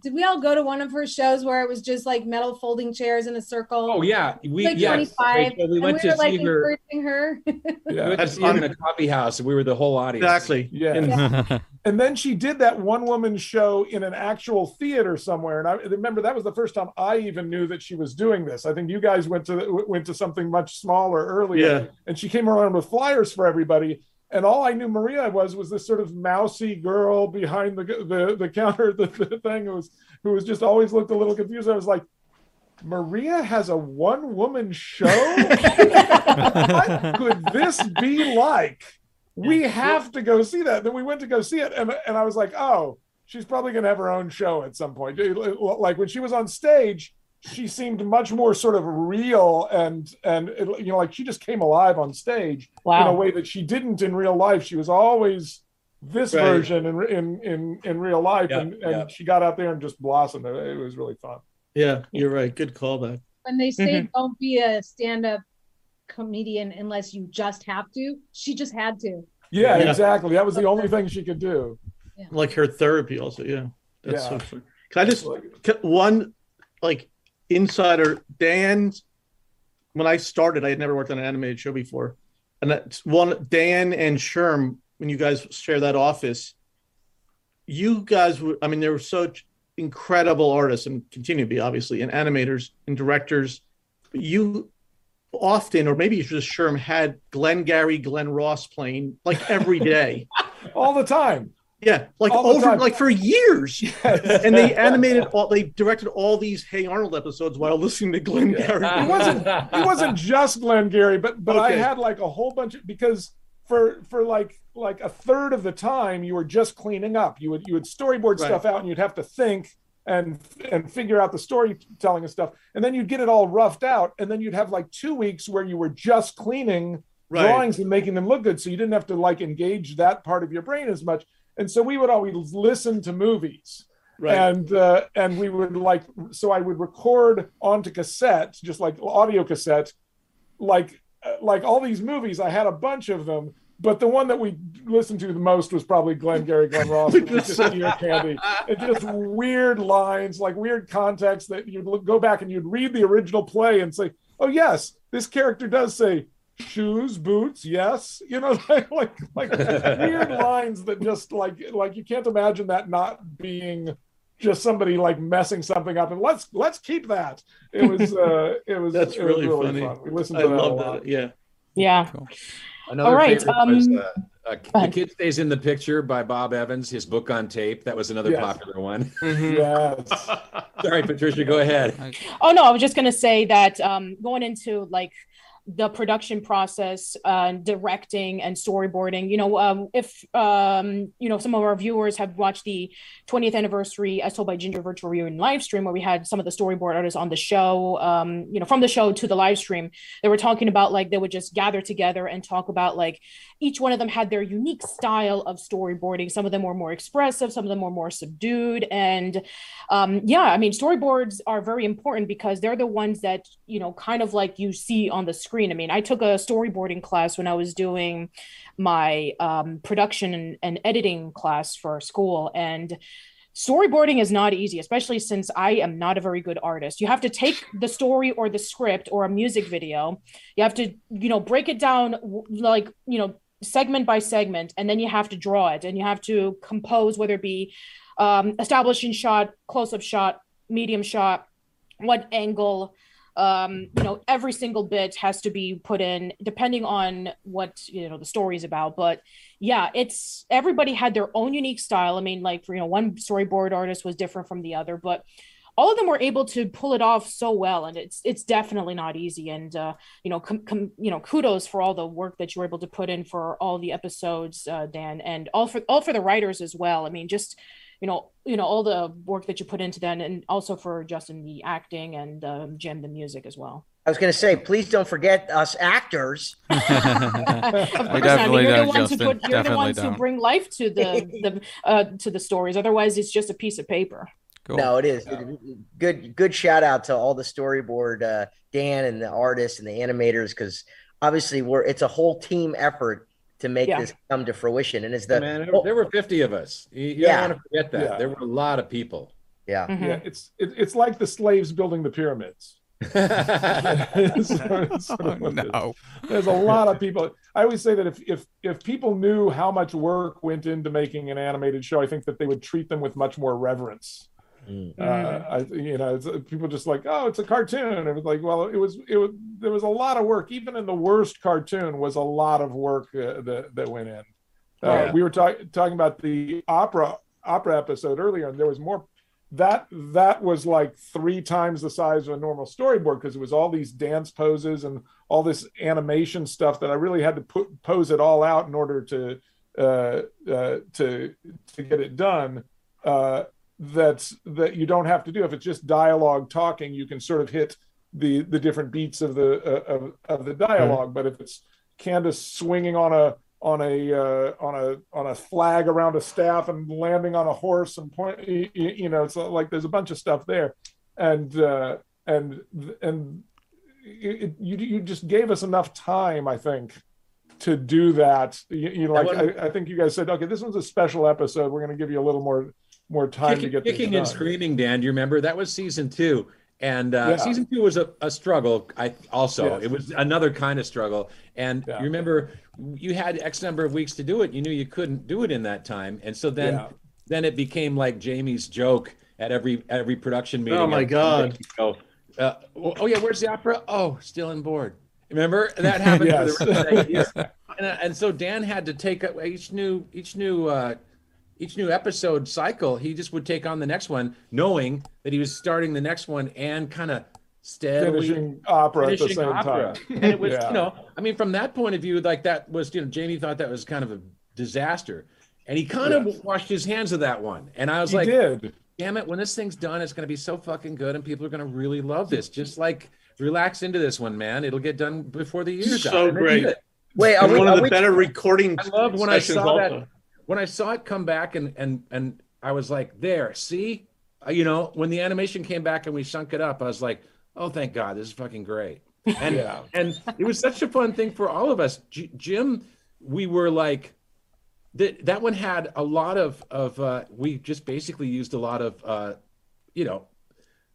Did we all go to one of her shows where it was just like metal folding chairs in a circle? Oh yeah, we like yes. 25. Rachel, we and went we to were like see her. encouraging her. We went to That's see her in a coffee house, we were the whole audience. exactly. Yeah. And then she did that one woman show in an actual theater somewhere. And I remember that was the first time I even knew that she was doing this. I think you guys went to went to something much smaller earlier. Yeah. And she came around with flyers for everybody. And all I knew Maria was was this sort of mousy girl behind the the, the counter the, the thing who was who was just always looked a little confused. I was like, Maria has a one woman show. what could this be like? We have to go see that. Then we went to go see it, and and I was like, oh, she's probably going to have her own show at some point. Like when she was on stage, she seemed much more sort of real and and it- you know like she just came alive on stage in a way that she didn't in real life. She was always this Right. version in in in in real life, Yeah, and and yeah. she got out there and just blossomed. It, it was really fun. Yeah, you're right. Good callback. when they say Mhm. don't be a stand-up comedian unless you just have to, she just had to. Yeah, Yeah. exactly. That was the only thing she could do. Like her therapy, also. Yeah, that's Yeah. so fun. Can I just can- one like insider? Dan, when I started, I had never worked on an animated show before, and that's one Dan and Sherm. When you guys share that office, you guys were. I mean, they were such incredible artists and continue to be obviously, and animators and directors. You often, or maybe just Sherm, had Glenn Gary, Glen Ross playing like every day. all the time. Yeah, like All over like for years. and they animated all they directed all these Hey Arnold episodes while listening to Glengarry. It wasn't it wasn't just Glenn Gary, but but I had like a whole bunch of because for for like like a third of the time you were just cleaning up. You would you would storyboard Right. stuff out and you'd have to think and and figure out the storytelling and stuff. And then you'd get it all roughed out, and then you'd have like two weeks where you were just cleaning Right. drawings and making them look good. So you didn't have to like engage that part of your brain as much. And so we would always listen to movies Right. and uh, and we would like so I would record onto cassette, just like audio cassette, like uh, like all these movies. I had a bunch of them, but the one that we listened to the most was probably Glenn Gary, Glen Ross, just ear candy. It just weird lines, like weird context that you'd look, go back and you'd read the original play and say, "Oh yes, this character does say." Shoes, boots, yes. You know, like like, like weird lines that just like like you can't imagine that not being just somebody like messing something up and let's let's keep that it was uh it was That's it was really funny. fun we listened I to that a love lot. that. Yeah. Yeah. Another All right, favorite was um, uh, uh, The. Kid Stays in the Picture by Bob Evans, his book on tape. That was another Yes. popular one. yes Sorry, Patricia, go ahead. Oh no, I was just gonna say that um, going into like the production process, uh, directing and storyboarding. You know, um, if um, you know some of our viewers have watched the 20th anniversary, as told by Ginger virtual reunion live stream, where we had some of the storyboard artists on the show. Um, you know, from the show to the live stream, they were talking about like they would just gather together and talk about like each one of them had their unique style of storyboarding. Some of them were more expressive, some of them were more subdued, and um, yeah, I mean, storyboards are very important because they're the ones that, you know, kind of like you see on the screen. I mean, I took a storyboarding class when I was doing my um, production and, and editing class for school. And storyboarding is not easy, especially since I am not a very good artist. You have to take the story or the script or a music video, you have to, you know, break it down like, you know, segment by segment, and then you have to draw it and you have to compose, whether it be um, establishing shot, close up shot, medium shot, what angle. Um, you know, every single bit has to be put in depending on what you know the story is about. But yeah, it's everybody had their own unique style. I mean, like you know, one storyboard artist was different from the other, but all of them were able to pull it off so well and it's it's definitely not easy and uh, you know com, com, you know kudos for all the work that you were able to put in for all the episodes uh, Dan and all for all for the writers as well I mean just you know you know all the work that you put into that and also for Justin the acting and um, Jim the music as well I was going to say, please don't forget us actors. Of course. I definitely mean, you're don't, the ones Justin. who put, you're the ones who don't. bring life to the the uh, to the stories. Otherwise, it's just a piece of paper. Cool. No, it is good. Good shout out to all the storyboard uh, Dan and the artists and the animators because obviously we're it's a whole team effort to make Yeah. this come to fruition. And it's the Man, oh, there were 50 of us. You, you Yeah. don't want to forget that. Yeah. There were a lot of people. yeah. Mhm. Yeah, it's it, it's like the slaves building the pyramids. It's sort of- sort of Oh, what it is. no. There's a lot of people. I always say that if if if people knew how much work went into making an animated show, I think that they would treat them with much more reverence. Mm. Uh, I, you know, it's, people just like, oh, it's a cartoon. It was like, well, it was, it was, there was a lot of work. Even in the worst cartoon, was a lot of work uh, that that went in. Uh, Yeah. We were talking talking about the opera opera episode earlier, and there was more. That that was like three times the size of a normal storyboard because it was all these dance poses and all this animation stuff that I really had to put pose it all out in order to uh, uh, to to get it done. Uh, that's that you don't have to do if it's just dialogue talking. You can sort of hit the the different beats of the uh, of, of the dialog But if it's Candace swinging on a on a uh, on a on a flag around a staff and landing on a horse and point, you, you know, it's like there's a bunch of stuff there, and uh, and and it, you you just gave us enough time, I think, to do that. You, you know, like I, I think you guys said, okay, this one's a special episode. We're going to give you a little more more time to kicking, get kicking and screaming, Dan. Do you remember that was season two? And uh, Yeah. season two was a, a struggle. I also Yes. it was another kind of struggle. And Yeah. you remember you had X number of weeks to do it. You knew you couldn't do it in that time, and so then Yeah. then it became like Jamie's joke at every every production meeting. Oh, my God. week Go, uh, oh oh, yeah, where's the opera? Oh, still on board. Remember that happened Yes. for the rest of that year. And, uh, and so Dan had to take up each new each new uh, each new episode cycle. He just would take on the next one, knowing that he was starting the next one and kind of steadily finishing opera at the same opera. time. And it was, Yeah. you know, I mean, from that point of view, like that was, you know, Jamie thought that was kind of a disaster. And he kind Yes. of washed his hands of that one. And I was He like, did. damn it, when this thing's done, it's going to be so fucking good and people are going to really love this. Just like relax into this one, man. It'll get done before the year's out. So great. Wait, are And we, one are of the we better recording I loved when I sessions saw that also. When I saw it come back and and and I was like, there, see, Uh, you know, when the animation came back and we sunk it up, I was like, oh, thank God, this is fucking great. And Yeah. and it was such a fun thing for all of us. J- Jim, we were like, that that one had a lot of of uh, we just basically used a lot of uh, you know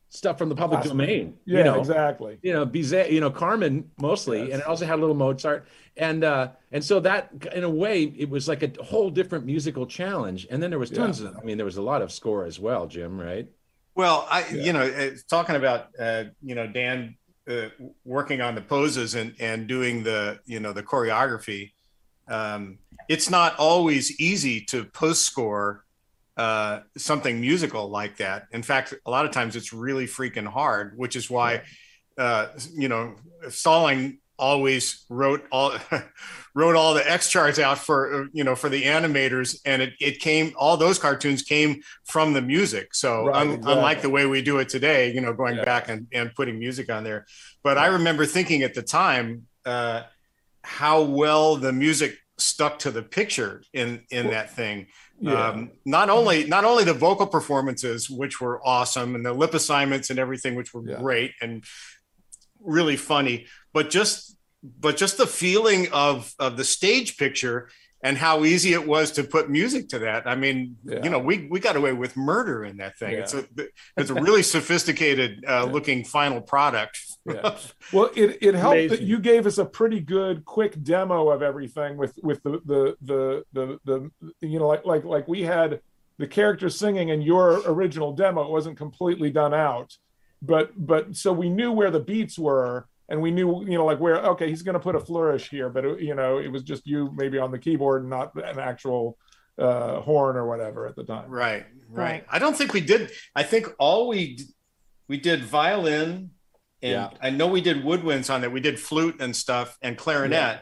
stuff from the public Classic. domain. Yeah, you know, exactly. you know Bizet, you know Carmen mostly, Yes. and it also had a little Mozart, and uh, and so that in a way it was like a whole different musical challenge. And then there was tons of, I mean, there was a lot of score as well, Jim, right? Well, I, Yeah. you know, uh, talking about, uh, you know, Dan uh, working on the poses and and doing the, you know, the choreography. Um, it's not always easy to post score uh, something musical like that. In fact, a lot of times it's really freaking hard, which is why, uh, you know, Stalling always wrote all wrote all the X charts out for you know for the animators, and it, it came all those cartoons came from the music. So Right, un- exactly. unlike the way we do it today, you know, going Yeah. back and, and putting music on there. But I remember thinking at the time uh, how well the music stuck to the picture in in that thing. Yeah. Um, not only not only the vocal performances, which were awesome, and the lip assignments and everything, which were Yeah. great and really funny, but just but just the feeling of of the stage picture and how easy it was to put music to that. I mean, Yeah. you know, we we got away with murder in that thing. Yeah. It's a it's a really sophisticated uh, looking final product. Yeah. Well, it, it helped that you gave us a pretty good quick demo of everything with with the the the the, the you know like like like we had the characters singing in your original demo. It wasn't completely done out, but but so we knew where the beats were and we knew you know like where okay he's going to put a flourish here, but it, you know it was just you maybe on the keyboard and not an actual uh, horn or whatever at the time. Right, right. Right. I don't think we did. I think all we we did violin, and Yeah. I know we did woodwinds on that. We did flute and stuff and clarinet.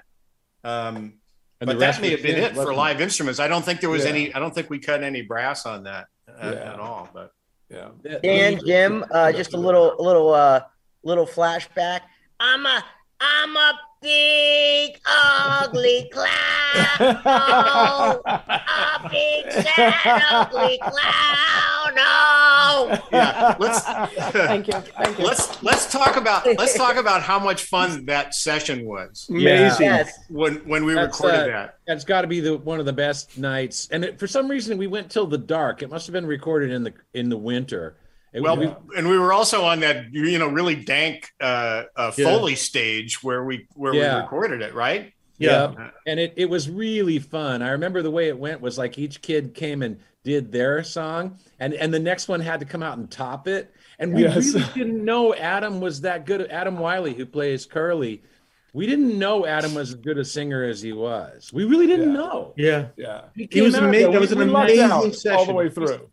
Um, And but that may have been it for live instruments. I don't think there was Yeah. any. I don't think we cut any brass on that uh, Yeah. at all. But Yeah. Yeah. Dan, Jim, uh, just a little, a little, uh, little flashback. I'm a I'm a big ugly clown. Oh, a big sad ugly clown. Oh. Yeah, let's Thank you. Thank you. let's let's talk about let's talk about how much fun that session was Amazing. Yes. when when we That's, recorded uh, that. That's got to be the one of the best nights. And it, for some reason, we went till the dark. It must have been recorded in the in the winter. It, Well, we- and we were also on that you know really dank uh, uh, Yeah. Foley stage where we where Yeah. we recorded it, right? Yeah. And it, it was really fun. I remember the way it went was like each kid came and did their song and, and the next one had to come out and top it. And we Yes. really didn't know Adam was that good. Adam Wylie, who plays Curly, we didn't know Adam was as good a singer as he was. We really didn't Yeah. know. Yeah. Yeah. He, He was amazing. there, That was an amazing out. all the way through.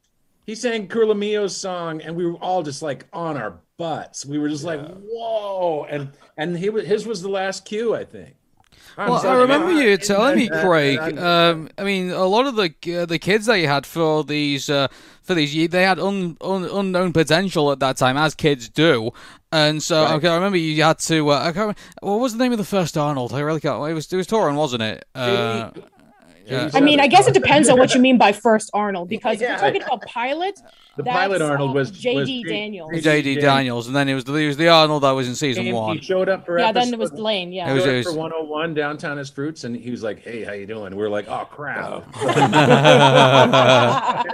He sang Curlamio's song, and we were all just like on our butts. We were just like, "Whoa!" And and he was his was the last cue, I think. I'm Well, I remember man. you telling me, Craig. Um, I mean, a lot of the uh, the kids that you had for these uh, for these, ye- they had un, un, unknown potential at that time, as kids do. And so, Right. okay, I remember you had to. Uh, I can't remember, what was the name of the first Arnold? I really can't. It was it was Toran, wasn't it? Uh, yeah. I mean, I guess it depends on what you mean by first Arnold, because if Yeah. you're talking about pilot, the that's, pilot Arnold um, was J.D. was Daniels. J.D. Daniels, and then it was the, it was the Arnold that was in season He- one. He showed up for Yeah, then it was Blaine. Yeah. It was- it was- for 101 downtown as fruits, and he was like, "Hey, how you doing?" we are like, "Oh crap!"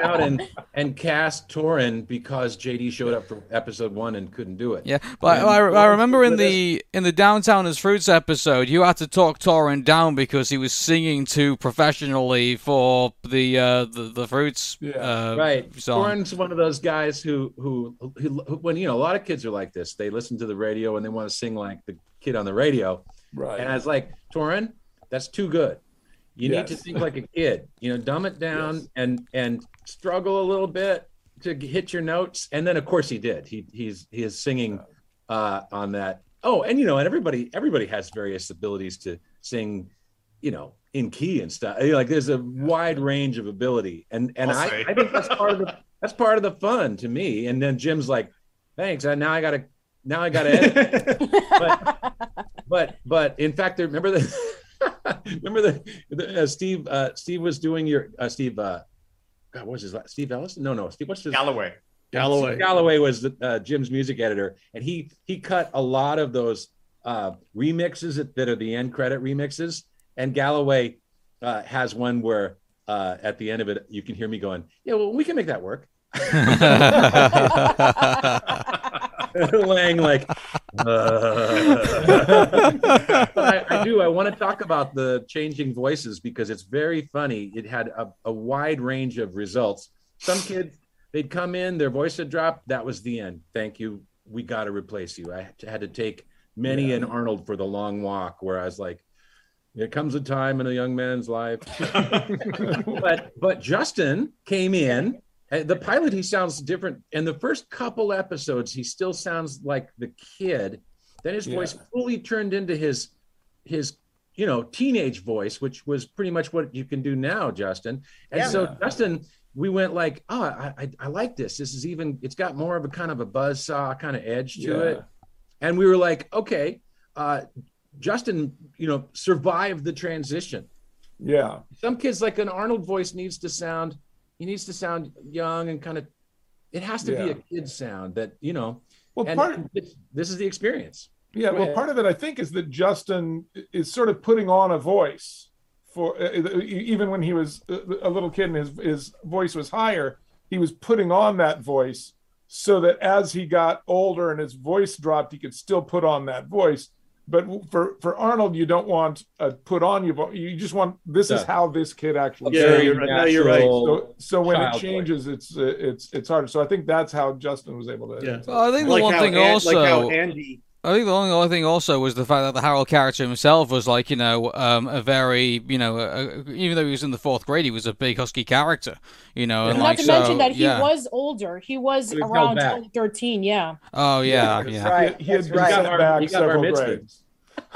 Out and and cast Toran because JD showed up for episode one and couldn't do it. Yeah, but I, I remember in the in the Downtown as Fruits episode, you had to talk Toran down because he was singing too professionally for the uh, the, the Fruits Yeah. uh, right. song. Toran's one of those guys who, who who who when you know a lot of kids are like this. They listen to the radio and they want to sing like the kid on the radio. Right. And I was like, Toran, that's too good. You need to Yes. think like a kid. You know, dumb it down Yes. and and struggle a little bit to hit your notes. And then of course he did. He he's he is singing uh on that. Oh, and you know, and everybody everybody has various abilities to sing, you know, in key and stuff. Like there's a wide range of ability. And and I. I think that's part of the that's part of the fun to me. And then Jim's like, thanks. And now I gotta now I gotta edit but but but in fact, remember the remember the, the uh, Steve uh, Steve was doing your uh, Steve uh, God what was his last Steve Ellis? No, no, Steve. What's his Galloway. Galloway. Galloway was the, uh, Jim's music editor, and he he cut a lot of those uh, remixes that, that are the end credit remixes. And Galloway uh, has one where uh, at the end of it, you can hear me going, "Yeah, well, we can make that work." Lang like, uh. I, I do. I want to talk about the changing voices because it's very funny. It had a, a wide range of results. Some kids, they'd come in, their voice had dropped That was the end. Thank you. We got to replace you. I had to take Minnie and Arnold for the long walk, where I was like, there comes a time in a young man's life. but but Justin came in. The pilot, he sounds different. In the first couple episodes, he still sounds like the kid. Then his voice fully turned into his his you know teenage voice, which was pretty much what you can do now, Justin. And Yeah. so Justin, we went like, oh, I, I I like this. This is even. It's got more of a kind of a buzz saw kind of edge to Yeah. it. And we were like, okay, uh, Justin, you know, survived the transition Yeah. some kids like an Arnold voice needs to sound he needs to sound young and kind of it has to be a kid sound that you know Well, and part it's- this is the experience Yeah, Go well, ahead. part of it I think is that Justin is sort of putting on a voice for uh, even when he was a little kid and his his voice was higher, he was putting on that voice so that as he got older and his voice dropped, he could still put on that voice. But for for Arnold, you don't want a put on you. vo- You just want this is how this kid actually. Yeah, sounds. you're right. No, you're right. So, so when it child voice. changes, it's uh, it's it's harder. So I think that's how Justin was able to. Yeah. Well, I think the like one thing An- also. like how Anndi I think the only other thing also was the fact that the Harold character himself was like, you know, um, a very, you know, a, a- even though he was in the fourth grade, he was a big husky character, you know, and Not like to so, mention that he yeah. was older. He was He was around 13 Yeah. Oh yeah, That's yeah. right. He had That's been right. sent Bar- back he got several grades.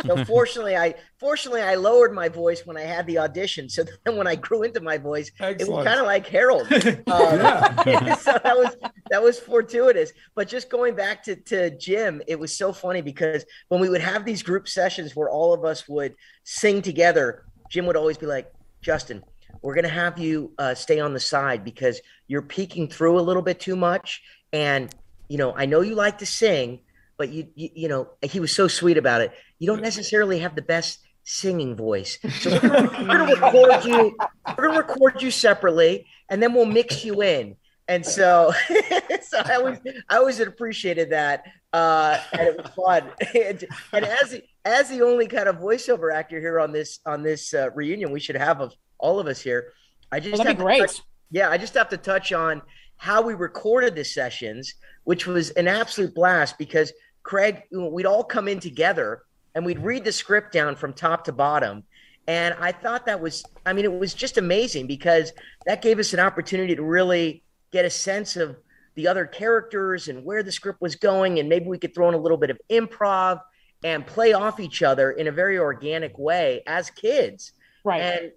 So fortunately, I fortunately I lowered my voice when I had the audition. So then when I grew into my voice, it was kind of like Harold. Um, so that was that was fortuitous. But just going back to to Jim, it was so funny because when we would have these group sessions where all of us would sing together, Jim would always be like, "Justin, we're gonna have you uh, stay on the side because you're peeking through a little bit too much, and you know I know you like to sing." But you, you, you know, he was so sweet about it. You don't necessarily have the best singing voice, so we're gonna, we're gonna record you. We're gonna record you separately, and then we'll mix you in. And so, so I always, I always appreciated that, uh, and it was fun. and, and as the, as the only kind of voiceover actor here on this on this uh, reunion, we should have of all of us here. I just Well, that'd have be great. touch- yeah, I just have to touch on how we recorded the sessions, which was an absolute blast because Craig, we'd all come in together and we'd read the script down from top to bottom. And I thought that was, I mean, it was just amazing because that gave us an opportunity to really get a sense of the other characters and where the script was going. And maybe we could throw in a little bit of improv and play off each other in a very organic way as kids. Right. And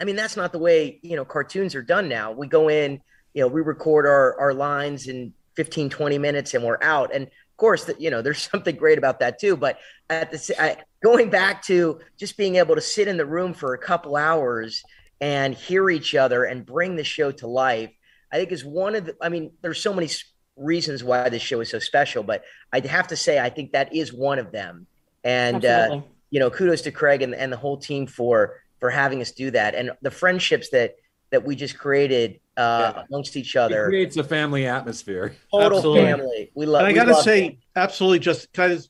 I mean, that's not the way, you know, cartoons are done now. We go in, you know, we record our, our lines in 15, 20 minutes and we're out. And course, that you know, there's something great about that too. But at the I, going back to just being able to sit in the room for a couple hours and hear each other and bring the show to life, I think is one of the. I mean, there's so many reasons why this show is so special, but I'd have to say I think that is one of them. And uh, you know, kudos to Craig and, and the whole team for for having us do that and the friendships that that we just created uh, amongst each other. It other. creates a family atmosphere. Total Absolutely. family. We love. It. And I got to say, it. absolutely, just kind of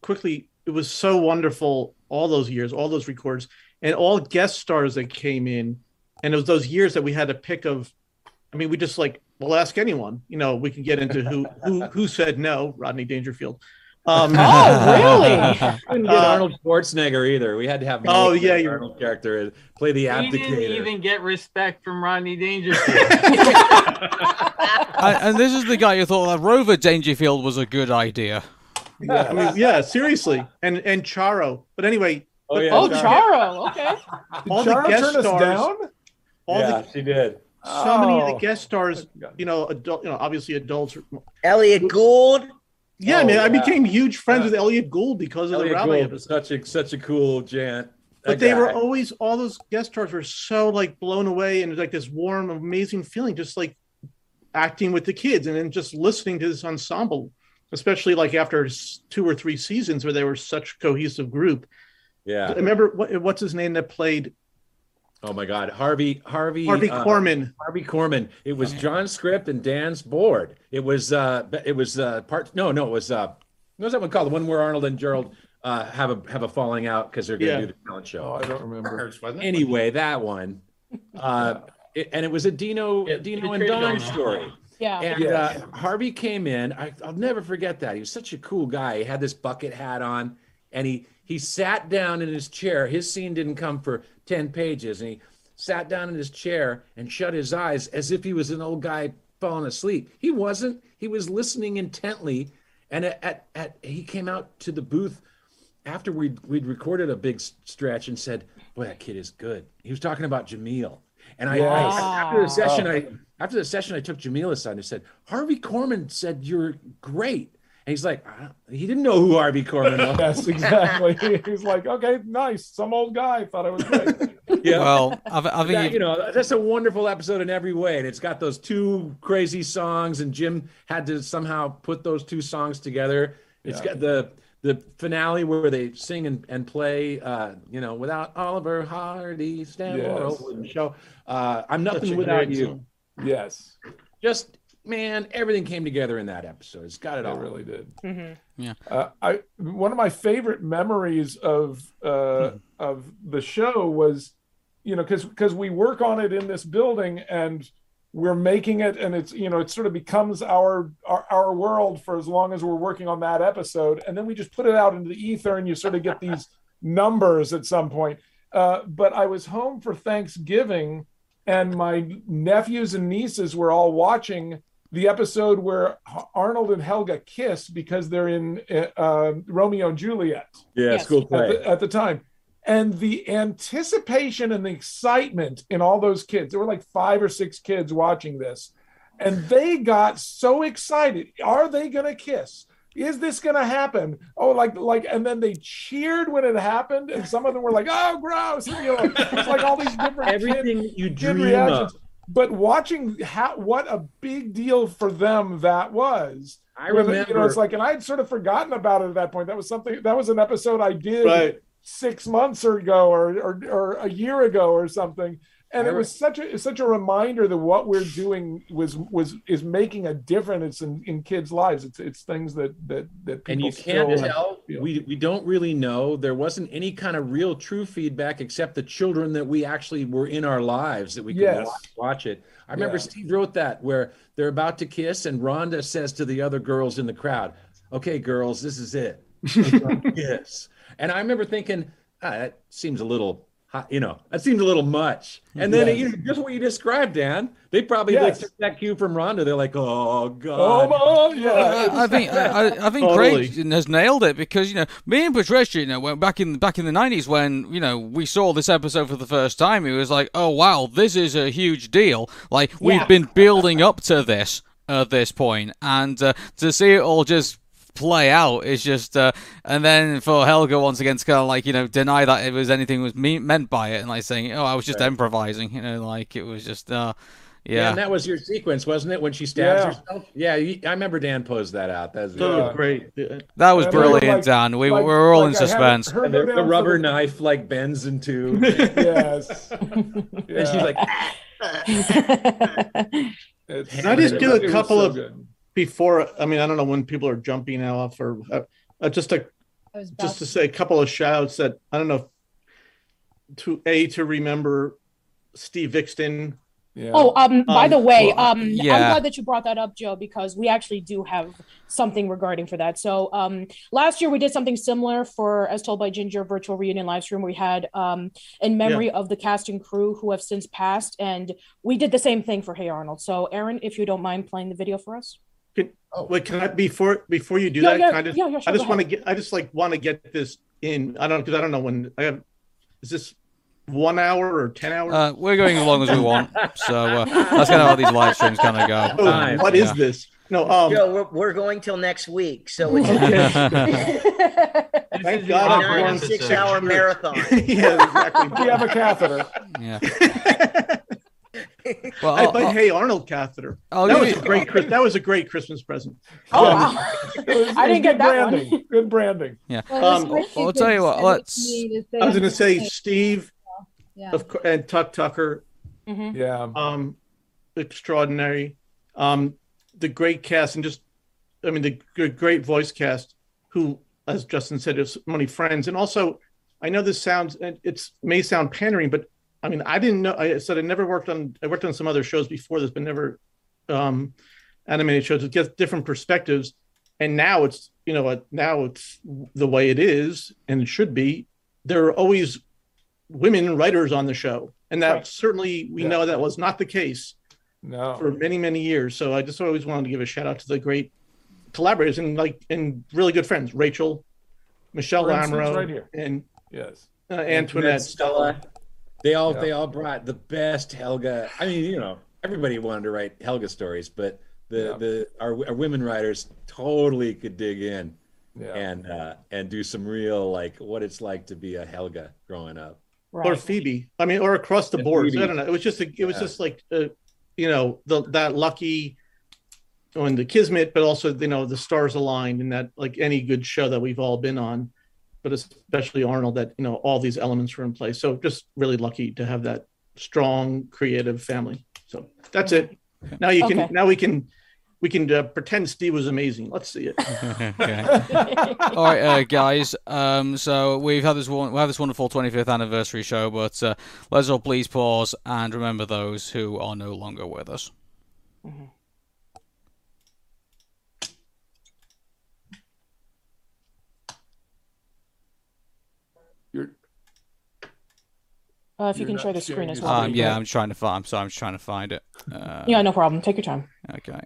quickly, it was so wonderful all those years, all those records, and all guest stars that came in. And it was those years that we had to pick of. I mean, we just like, we'll ask anyone. You know, we can get into who who who said no, Rodney Dangerfield. Um, Oh, really? Couldn't get Uh, Arnold Schwarzenegger either. We had to have Oh, yeah, your Arnold character play the He abdicator. didn't even get respect from Rodney Dangerfield. and, and this is the guy who thought that Rover Dangerfield was a good idea. I mean, yeah, seriously, and and Charo. But anyway, Oh, yeah, Oh, Charo. Charo. Okay. all Charo the guest turn us stars, down? all yeah, the she did. so many of the Oh. guest stars, you know, adult, you know, obviously adults. Elliot Gould. Yeah, Oh, man, I oh, became huge friends Yeah. with Elliot Gould because of Elliot the rally Gould was episode. such a such a cool gent. But they were always all those guest stars were so like blown away and like this warm, amazing feeling, just like acting with the kids and then just listening to this ensemble, especially like after two or three seasons where they were such a cohesive group. yeah. I Remember what, what's his name that played Oh my God, Harvey Harvey Harvey uh, Korman? Harvey Korman. It was John Script and Dan's board. It was uh it was uh part no no it was uh what was that one called? The one where Arnold and Gerald uh have a have a falling out because they're gonna Yeah. do the talent show. Oh, show. I don't remember. Hers, wasn't it? Anyway, that one. Uh it- and it was a Dino Yeah, Dino and Don story. Yeah. And Yes. uh, Harvey came in. I, I'll never forget that. He was such a cool guy. He had this bucket hat on, and he he sat down in his chair. His scene didn't come for ten pages, and he sat down in his chair and shut his eyes as if he was an old guy falling asleep. He wasn't. He was listening intently, and at at, at he came out to the booth after we'd we'd recorded a big stretch and said, "Boy, that kid is good." He was talking about Jamil, and I, I after the session, Oh. I after the session, I took Jamil aside and said, "Harvey Korman said you're great," and he's like, "He didn't know who Harvey Korman was." Yes, exactly. He's like, okay, nice. Some old guy thought I was great. yeah. Well, I, th- I think That, you- you know that's a wonderful episode in every way and it's got those two crazy songs and jim had to somehow put those two songs together It's Yeah. got the the finale where they sing and, and play uh you know without oliver hardy stand Yes. over the show uh i'm nothing without you song. Yes, just man everything came together in that episode it's got it I all really did. Mhm. Uh, I one of my favorite memories of uh, of the show was, you know, because because we work on it in this building and we're making it, and it's you know it sort of becomes our, our our world for as long as we're working on that episode, and then we just put it out into the ether, and you sort of get these numbers at some point. Uh, but I was home for Thanksgiving, and my nephews and nieces were all watching the episode where Arnold and Helga kiss because they're in uh, uh, Romeo and Juliet Yeah, Yes. school at play. the, at the time. And the anticipation and the excitement in all those kids, there were like five or six kids watching this, and they got so excited. Are they going to kiss? Is this going to happen? Oh, like, like, and then they cheered when it happened, and some of them were like, "Oh, gross!" You know, it's like all these different kid- Everything you kid dream reactions. of. But watching how what a big deal for them that was. I remember. you know, it's like, and I'd sort of forgotten about it at that point. That was something. That was an episode I did Right. six months ago, or or, or a year ago, or something. And it was such a such a reminder that what we're doing was was is making a difference in, in kids' lives. It's it's things that that that people and you can't tell. We we don't really know. There wasn't any kind of real true feedback except the children that we actually were in our lives that we could Yes. watch, watch it. I remember Yeah. Steve wrote that where they're about to kiss and Rhonda says to the other girls in the crowd, "Okay, girls, this is it. kiss." And I remember thinking, ah, that seems a little. Hot, You know, that seems a little much. And then Yes. you know, just what you described, Dan. They probably like Yes. took that cue from Rhonda. They're like, "Oh Oh, God." Mom, yeah. Uh, I think I, I- I think Totally. Craig has nailed it because you know me and Patricia, you know, went back in back in the nineties when you know we saw this episode for the first time. It was like, oh wow, this is a huge deal. Like we've Yeah. been building up to this at this point, and uh, to see it all just play out is just uh, and then for Helga once again to kind of like you know deny that it was anything was me- meant by it and like saying oh I was just improvising you know like it was just uh Yeah. yeah and that was your sequence, wasn't it? When she stabs Yeah. herself. Yeah, you, I remember Dan posed that out. That's So Yeah. great. That was And they were brilliant like- Dan we, like- we were all like in suspense and the, the rubber the- knife like bends in two. Yes. And she's like, It's- Can I just do a couple so of- good. Before, I mean, I don't know when people are jumping off or uh, uh, just a I was just to say a couple of shouts that I don't know to a to remember Steve Viksten Yeah. Oh, um, by Um, the way, well, um, I'm glad that you brought that up, Joe, because we actually do have something regarding for that. So, um, last year we did something similar for As Told by Ginger virtual reunion live stream. We had, um, in memory of the cast and crew who have since passed, and we did the same thing for Hey Arnold. So, Aaron, if you don't mind playing the video for us. Wait, can I before before you do Yeah, that? yeah, kind of, yeah, yeah, sure, I just want to get. I just like want to get this in. I don't because I don't know when I have. Is this one hour or ten hours? Uh, we're going as long as we want, so uh, that's kind of how these live streams kind of go. Oh, time, what is yeah. this? No, um, Joe, we're, we're going till next week, so it's Thank is God the I'm awkward going a episode. six-hour marathon. yeah, exactly. We have a catheter. yeah. Well, I I'll- buy I'll- Hey Arnold catheter. I'll that was you- a great. Chris- That was a great Christmas present. Oh, Yeah. wow. Was- I didn't get good that one. branding. Good branding. Well, Um, it was great I'll tell you what, let's- to me to say I was going to say Steve, yeah. of and Tuck Tucker, Mhm. Yeah. um, extraordinary. Um, the great cast and just, I mean, the g- great voice cast who, as Justin said, is so many friends. And also, I know this sounds, it may sound pandering, but I mean, I didn't know, I said I never worked on, I worked on some other shows before this, but never um, animated shows. It gets different perspectives. And now it's, you know, now it's the way it is and it should be. There are always women writers on the show. And that Right. certainly, we Yeah. know that was not the case No. for many many years. So I just always wanted to give a shout out to the great collaborators and like and really good friends, Rachel, Michelle For instance, Lamoreaux, right here. and Yes. uh, Antoinette. Stella. They all Yeah. they all brought the best Helga. I mean, you know, everybody wanted to write Helga stories, but the Yeah. the our, our women writers totally could dig in Yeah. and uh, and do some real like what it's like to be a Helga growing up. or Phoebe. I mean, or across the Yeah, board. Phoebe. I don't know. It was just a, it was Yeah. just like uh, you know the that lucky on the kismet, but also you know the stars aligned in that like any good show that we've all been on, but especially Arnold that you know all these elements were in place. So just really lucky to have that strong creative family. So that's it. Now you can Okay. now we can we can uh, pretend Steve was amazing. Let's see it. All right, uh, guys. Um, so we've had this one, we have this wonderful 25th anniversary show, but uh, let's all please pause and remember those who are no longer with us. You're Uh, if you You're can share the screen as well. Um, yeah, I'm trying to find. I'm sorry, I'm just trying to find it. Uh, Yeah, no problem. Take your time. Okay.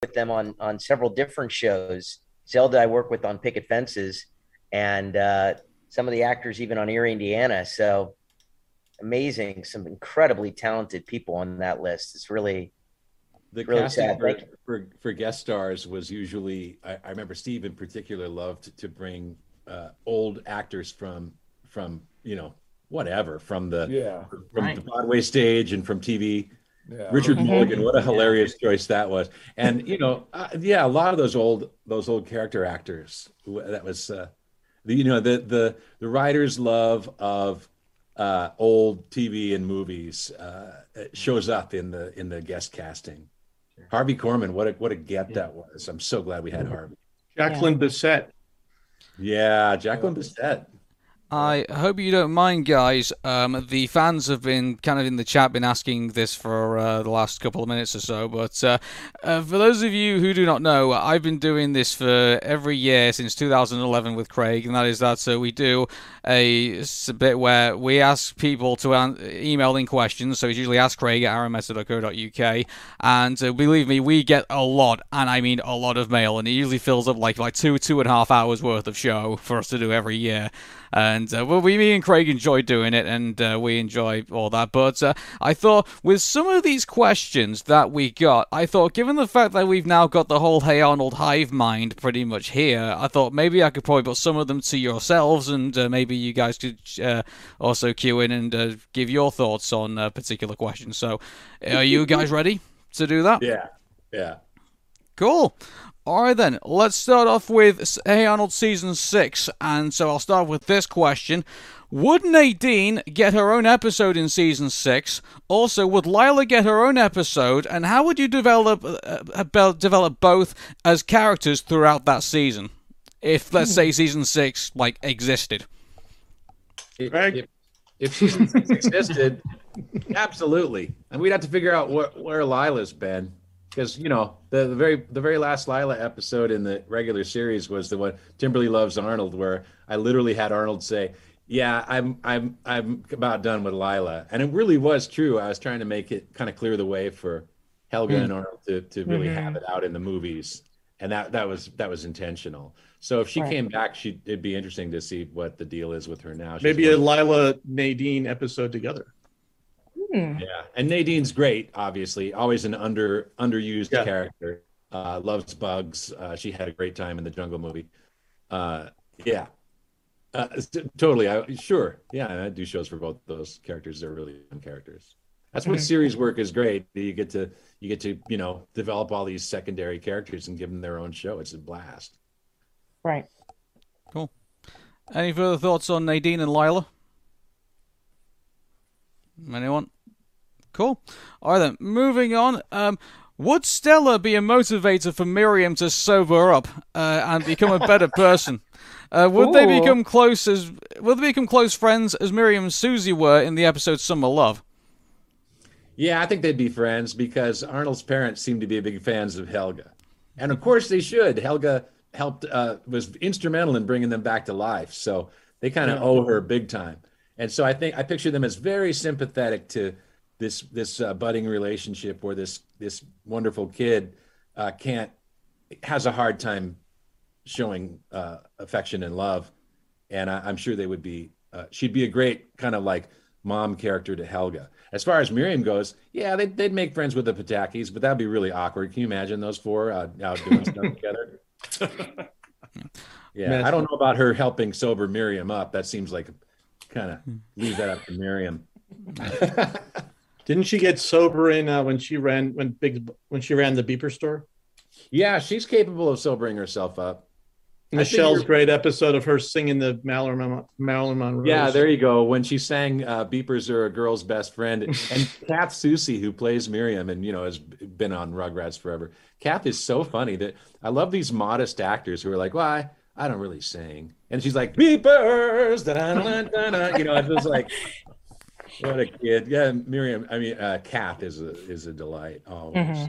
With them on on several different shows. Zelda, I work with on Picket Fences, and uh, some of the actors even on Erie, Indiana. So amazing, some incredibly talented people on that list. It's really the really casting sad. for, for, for guest stars was usually I, I remember Steve in particular loved to bring uh, old actors from from you know whatever from the Yeah. from Right. the Broadway stage and from TV. Yeah. Richard Mhm. Mulligan, what a hilarious choice that was, and you know, uh, yeah, a lot of those old those old character actors. That was uh, the you know the the the writer's love of uh, old TV and movies uh, shows up in the in the guest casting. Harvey Korman, what a what a get that was! I'm so glad we had Harvey. Jacqueline Bisset. Yeah, Jacqueline Bisset. I hope you don't mind, guys. Um, the fans have been kind of in the chat been asking this for uh, the last couple of minutes or so. But uh, uh, for those of you who do not know, I've been doing this for every year since 2011 with Craig, and that is that. So we do a bit where we ask people to an- email in questions. So it's usually ask Craig at arameta.co.uk, and uh, believe me, we get a lot, and I mean a lot of mail, and it usually fills up like like two two and a half hours worth of show for us to do every year. And uh, well, we, me and Craig enjoy doing it, and uh, we enjoy all that. But uh, I thought with some of these questions that we got, I thought given the fact that we've now got the whole Hey Arnold hive mind pretty much here, I thought maybe I could probably put some of them to yourselves, and uh, maybe you guys could uh, also cue in and uh, give your thoughts on particular questions. So, are you guys ready to do that? Yeah, yeah. Cool. All right, then. Let's start off with Hey Arnold season six. And so I'll start with this question. Would Nadine get her own episode in season six? Also, would Lila get her own episode? And how would you develop uh, uh, develop both as characters throughout that season? If let's say season six like existed. If, if, if season six existed, absolutely, and we'd have to figure out where, where Lila's been, because you know the, the very the very last Lila episode in the regular series was the one Timberly loves Arnold, where I literally had Arnold say, "Yeah, I'm I'm I'm about done with Lila," and it really was true. I was trying to make it kind of clear the way for Helga Mm. and Arnold to to really Mhm. have it out in the movies, and that that was that was intentional. So if she Right. came back, she it'd be interesting to see what the deal is with her now. She's Maybe a Lila Nadine episode together. Yeah, and Nadine's great. Obviously, always an under underused character. Uh, loves bugs. Uh, she had a great time in the Jungle movie. Uh, yeah, uh, s- totally. I, sure. Yeah, I do shows for both those characters. They're really fun characters. That's what Mhm. series work is great. You get to you get to you know develop all these secondary characters and give them their own show. It's a blast. Right. Cool. Any further thoughts on Nadine and Lila? Anyone? Cool. All right then. Moving on. Um, would Stella be a motivator for Miriam to sober up uh, and become a better person? Uh, would they become close as would they become close friends as Miriam and Susie were in the episode Summer Love? Yeah, I think they'd be friends because Arnold's parents seem to be big fans of Helga, and of course they should. Helga helped uh, was instrumental in bringing them back to life, so they kind of Yeah. owe her big time. And so I think I picture them as very sympathetic to this this uh, budding relationship where this this wonderful kid uh, can't has a hard time showing uh, affection and love, and I, I'm sure they would be. Uh, she'd be a great kind of like mom character to Helga. As far as Miriam goes, yeah, they'd, they'd make friends with the Patakis, but that'd be really awkward. Can you imagine those four uh, out doing stuff together? Yeah, I don't know about her helping sober Miriam up. That seems like kind of leave that up to Miriam. Didn't she get sober in uh, when she ran when big when she ran the beeper store? Yeah, she's capable of sobering herself up. Michelle's great episode of her singing the Marilyn, Mon- Marilyn Monroe. Yeah, there you go. When she sang uh, "Beepers Are a Girl's Best Friend," and Kath Soucie, who plays Miriam, and you know has been on Rugrats forever. Kath is so funny that I love these modest actors who are like, "Well, I, I don't really sing," and she's like, "Beepers," da-da-da-da-da," you know, it's just like, what a kid. Yeah, Miriam. I mean, uh, Kath is a is a delight always.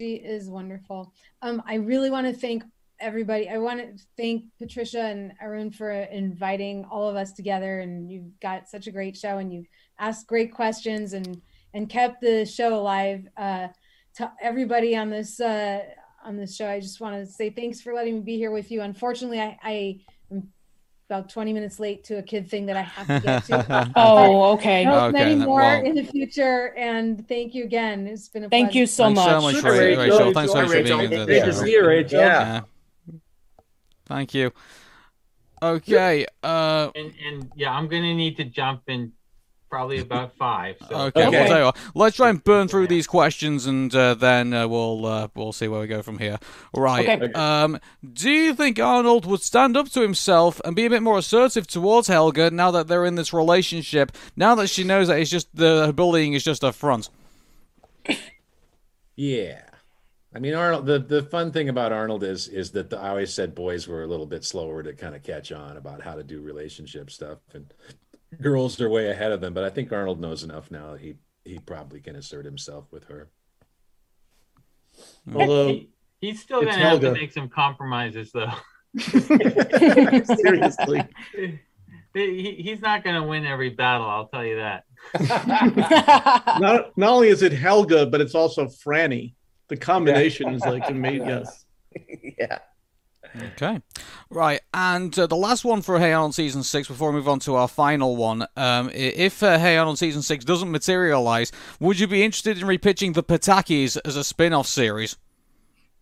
She is wonderful. Um, I really want to thank everybody. I want to thank Patricia and Arun for inviting all of us together. And you've got such a great show, and you've asked great questions and and kept the show alive. Uh, to everybody on this uh, on this show, I just want to say thanks for letting me be here with you. Unfortunately, I, I am about 20 minutes late to a kid thing that I have to get to. Oh, okay. But Okay, many more well- in the future, and thank you again. It's been a Thank pleasure. you so Thanks so much. much, Hi, Ra- Rachel. Rachel. Thanks so Hi, much for being Rachel. in the Great to see you, Rachel. Yeah. Thank you. Okay. Uh, And and yeah, I'm gonna need to jump in probably about five. So okay. Well, tell you what, let's try and burn through these questions, and uh, then uh, we'll uh, we'll see where we go from here. Right. Okay. Um, do you think Arnold would stand up to himself and be a bit more assertive towards Helga now that they're in this relationship? Now that she knows that it's just the her bullying is just a front. Yeah. I mean, Arnold. The, the fun thing about Arnold is is that the, I always said boys were a little bit slower to kind of catch on about how to do relationship stuff, and girls are way ahead of them. But I think Arnold knows enough now. He he probably can assert himself with her. Although He- he's still gonna have to make some compromises, though. seriously, he, he's not gonna win every battle. I'll tell you that. not not only is it Helga, but it's also Franny. The combination is like amazing. Yes. yeah. Okay. Right. And uh, the last one for Hey Arnold season six before we move on to our final one. Um, if uh, Hey Arnold season six doesn't materialize, would you be interested in repitching the Patakis as a spin off series?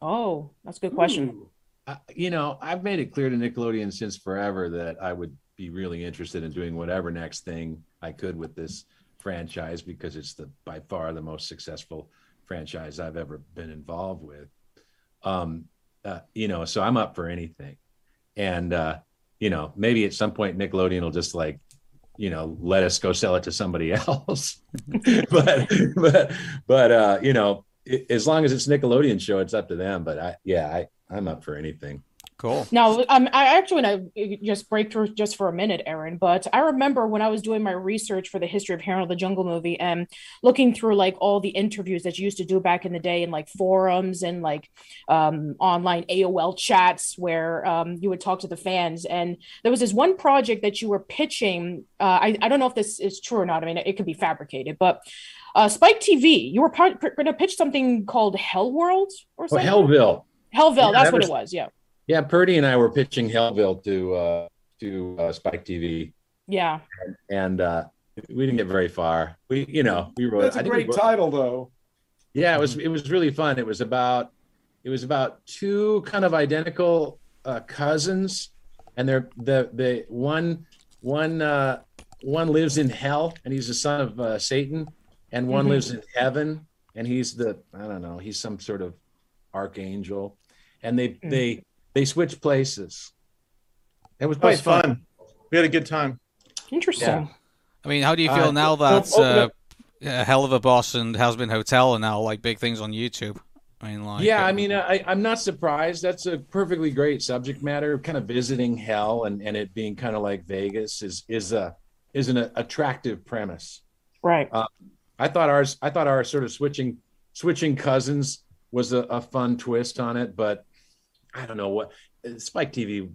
Oh, that's a good question. Uh, you know, I've made it clear to Nickelodeon since forever that I would be really interested in doing whatever next thing I could with this franchise because it's the by far the most successful franchise I've ever been involved with. Um, uh, you know, so I'm up for anything. And uh, you know, maybe at some point Nickelodeon will just like, you know, let us go sell it to somebody else. but but but uh, you know, i- as long as it's Nickelodeon show, it's up to them. But I yeah, I I'm up for anything. Cool. Now, um, I actually want to just break through just for a minute, Aaron. But I remember when I was doing my research for the history of Harold the Jungle movie and looking through like all the interviews that you used to do back in the day in like forums and like um, online AOL chats where um, you would talk to the fans. And there was this one project that you were pitching. Uh, I, I don't know if this is true or not. I mean, it could be fabricated, but uh, Spike TV, you were going to pitch something called Hell World or Oh, something. Hellville. Hellville, Yeah, that's that what was- it was. Yeah. Yeah, Purdy and I were pitching Hellville to uh, to uh, Spike TV, Yeah. and uh, we didn't get very far. We, you know, we wrote. That's I a think we great wrote- title, though. Yeah, it was. It was really fun. It was about. It was about two kind of identical uh, cousins, and they're the the one one uh, one lives in hell, and he's the son of uh, Satan, and one Mhm. lives in heaven, and he's the I don't know. He's some sort of archangel, and they Mm. they they switch places. It was That quite was fun. We had a good time. Interesting. Yeah. I mean, how do you feel Uh, now o- that open uh, up- uh, Helluva Boss and Hazbin Hotel are now like big things on YouTube? I mean, like yeah, uh, I mean, I, I'm not surprised. That's a perfectly great subject matter. Kind of visiting hell and, and it being kind of like Vegas is is a is an attractive premise. Right. Uh, I thought ours. I thought our sort of switching switching cousins was a, a fun twist on it, but I don't know what Spike TV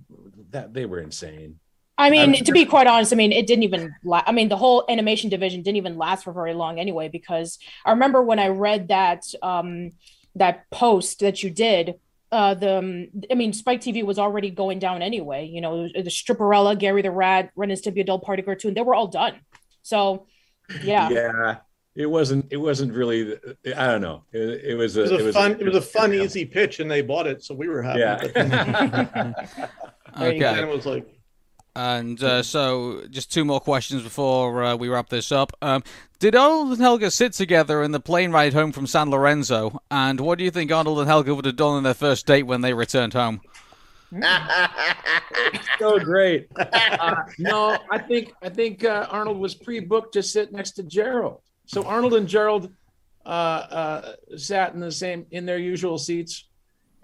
that they were insane. I mean, I'm- to be quite honest, I mean, it didn't even. La- I mean, the whole animation division didn't even last for very long anyway. Because I remember when I read that um, that post that you did. Uh, the um, I mean, Spike TV was already going down anyway. You know, the Stripperella, Gary the Rat, Ren and Stimpy adult party cartoon. They were all done. So, yeah. Yeah, it wasn't. It wasn't really. I don't know. It, it was a. It was a fun. It was a fun, yeah. easy pitch, and they bought it, so we were happy. Yeah. There you go. And okay. it was like, And uh, so, just two more questions before uh, we wrap this up. Um, did Arnold and Helga sit together in the plane ride home from San Lorenzo? And what do you think Arnold and Helga would have done on their first date when they returned home? so great. Uh, no, I think I think uh, Arnold was pre-booked to sit next to Gerald. So Arnold and Gerald uh, uh, sat in the same in their usual seats,